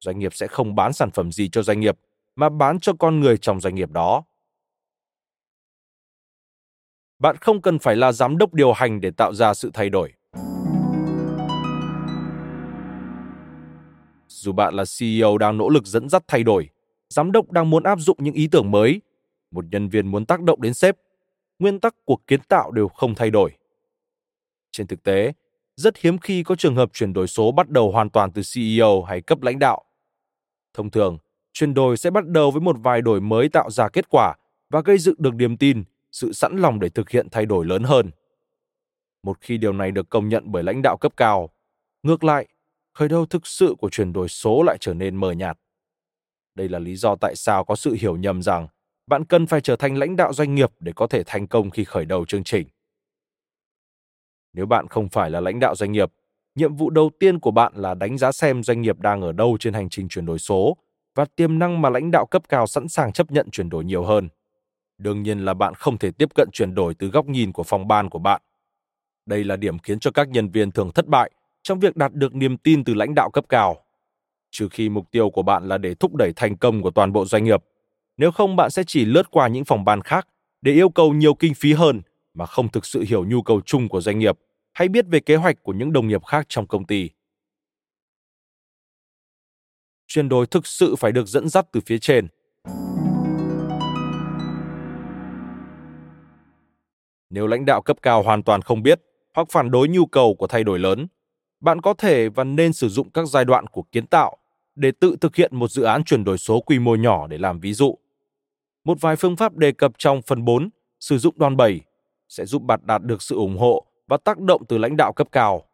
Doanh nghiệp sẽ không bán sản phẩm gì cho doanh nghiệp, mà bán cho con người trong doanh nghiệp đó. Bạn không cần phải là giám đốc điều hành để tạo ra sự thay đổi. Dù bạn là CEO đang nỗ lực dẫn dắt thay đổi, giám đốc đang muốn áp dụng những ý tưởng mới, một nhân viên muốn tác động đến sếp, nguyên tắc của kiến tạo đều không thay đổi. Trên thực tế, rất hiếm khi có trường hợp chuyển đổi số bắt đầu hoàn toàn từ CEO hay cấp lãnh đạo. Thông thường, chuyển đổi sẽ bắt đầu với một vài đổi mới tạo ra kết quả và gây dựng được niềm tin, sự sẵn lòng để thực hiện thay đổi lớn hơn. Một khi điều này được công nhận bởi lãnh đạo cấp cao, ngược lại, khởi đầu thực sự của chuyển đổi số lại trở nên mờ nhạt. Đây là lý do tại sao có sự hiểu nhầm rằng bạn cần phải trở thành lãnh đạo doanh nghiệp để có thể thành công khi khởi đầu chương trình. Nếu bạn không phải là lãnh đạo doanh nghiệp, nhiệm vụ đầu tiên của bạn là đánh giá xem doanh nghiệp đang ở đâu trên hành trình chuyển đổi số và tiềm năng mà lãnh đạo cấp cao sẵn sàng chấp nhận chuyển đổi nhiều hơn. Đương nhiên là bạn không thể tiếp cận chuyển đổi từ góc nhìn của phòng ban của bạn. Đây là điểm khiến cho các nhân viên thường thất bại trong việc đạt được niềm tin từ lãnh đạo cấp cao. Trừ khi mục tiêu của bạn là để thúc đẩy thành công của toàn bộ doanh nghiệp, nếu không bạn sẽ chỉ lướt qua những phòng ban khác để yêu cầu nhiều kinh phí hơn mà không thực sự hiểu nhu cầu chung của doanh nghiệp hay biết về kế hoạch của những đồng nghiệp khác trong công ty. Chuyển đổi thực sự phải được dẫn dắt từ phía trên. Nếu lãnh đạo cấp cao hoàn toàn không biết hoặc phản đối nhu cầu của thay đổi lớn, bạn có thể và nên sử dụng các giai đoạn của kiến tạo để tự thực hiện một dự án chuyển đổi số quy mô nhỏ để làm ví dụ. Một vài phương pháp đề cập trong phần 4, sử dụng đòn bẩy, sẽ giúp bạn đạt được sự ủng hộ và tác động từ lãnh đạo cấp cao.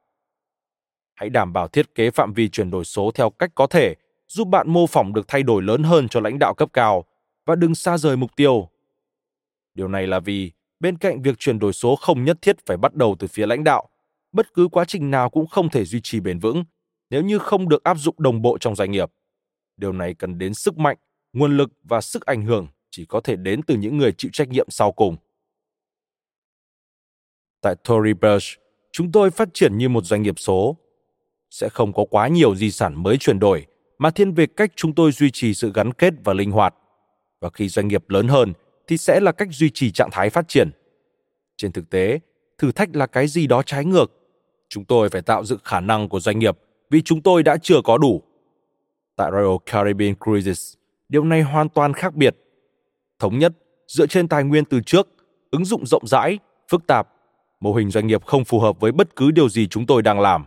Hãy đảm bảo thiết kế phạm vi chuyển đổi số theo cách có thể, giúp bạn mô phỏng được thay đổi lớn hơn cho lãnh đạo cấp cao và đừng xa rời mục tiêu. Điều này là vì bên cạnh việc chuyển đổi số không nhất thiết phải bắt đầu từ phía lãnh đạo, bất cứ quá trình nào cũng không thể duy trì bền vững nếu như không được áp dụng đồng bộ trong doanh nghiệp. Điều này cần đến sức mạnh, nguồn lực và sức ảnh hưởng chỉ có thể đến từ những người chịu trách nhiệm sau cùng. Tại Tory Burch, chúng tôi phát triển như một doanh nghiệp số. Sẽ không có quá nhiều di sản mới chuyển đổi, mà thiên về cách chúng tôi duy trì sự gắn kết và linh hoạt. Và khi doanh nghiệp lớn hơn, thì sẽ là cách duy trì trạng thái phát triển. Trên thực tế, thử thách là cái gì đó trái ngược. Chúng tôi phải tạo dựng khả năng của doanh nghiệp vì chúng tôi đã chưa có đủ. Tại Royal Caribbean Cruises, điều này hoàn toàn khác biệt. Thống nhất, dựa trên tài nguyên từ trước, ứng dụng rộng rãi, phức tạp, mô hình doanh nghiệp không phù hợp với bất cứ điều gì chúng tôi đang làm.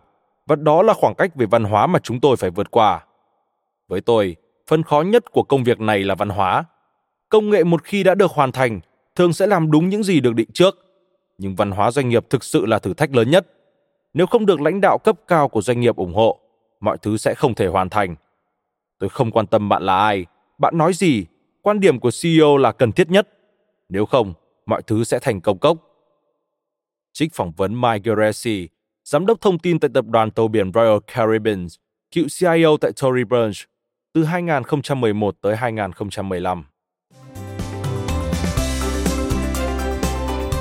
Và đó là khoảng cách về văn hóa mà chúng tôi phải vượt qua. Với tôi, phần khó nhất của công việc này là văn hóa. Công nghệ một khi đã được hoàn thành, thường sẽ làm đúng những gì được định trước. Nhưng văn hóa doanh nghiệp thực sự là thử thách lớn nhất. Nếu không được lãnh đạo cấp cao của doanh nghiệp ủng hộ mọi thứ sẽ không thể hoàn thành. Tôi không quan tâm bạn là ai. Bạn nói gì quan điểm của ceo là cần thiết nhất. Nếu không mọi thứ sẽ thành công cốc. Trích phỏng vấn mike Geresi, giám đốc thông tin tại tập đoàn tàu biển Royal Caribbean, cựu CIO tại Tory Burch từ 2011 tới 2015.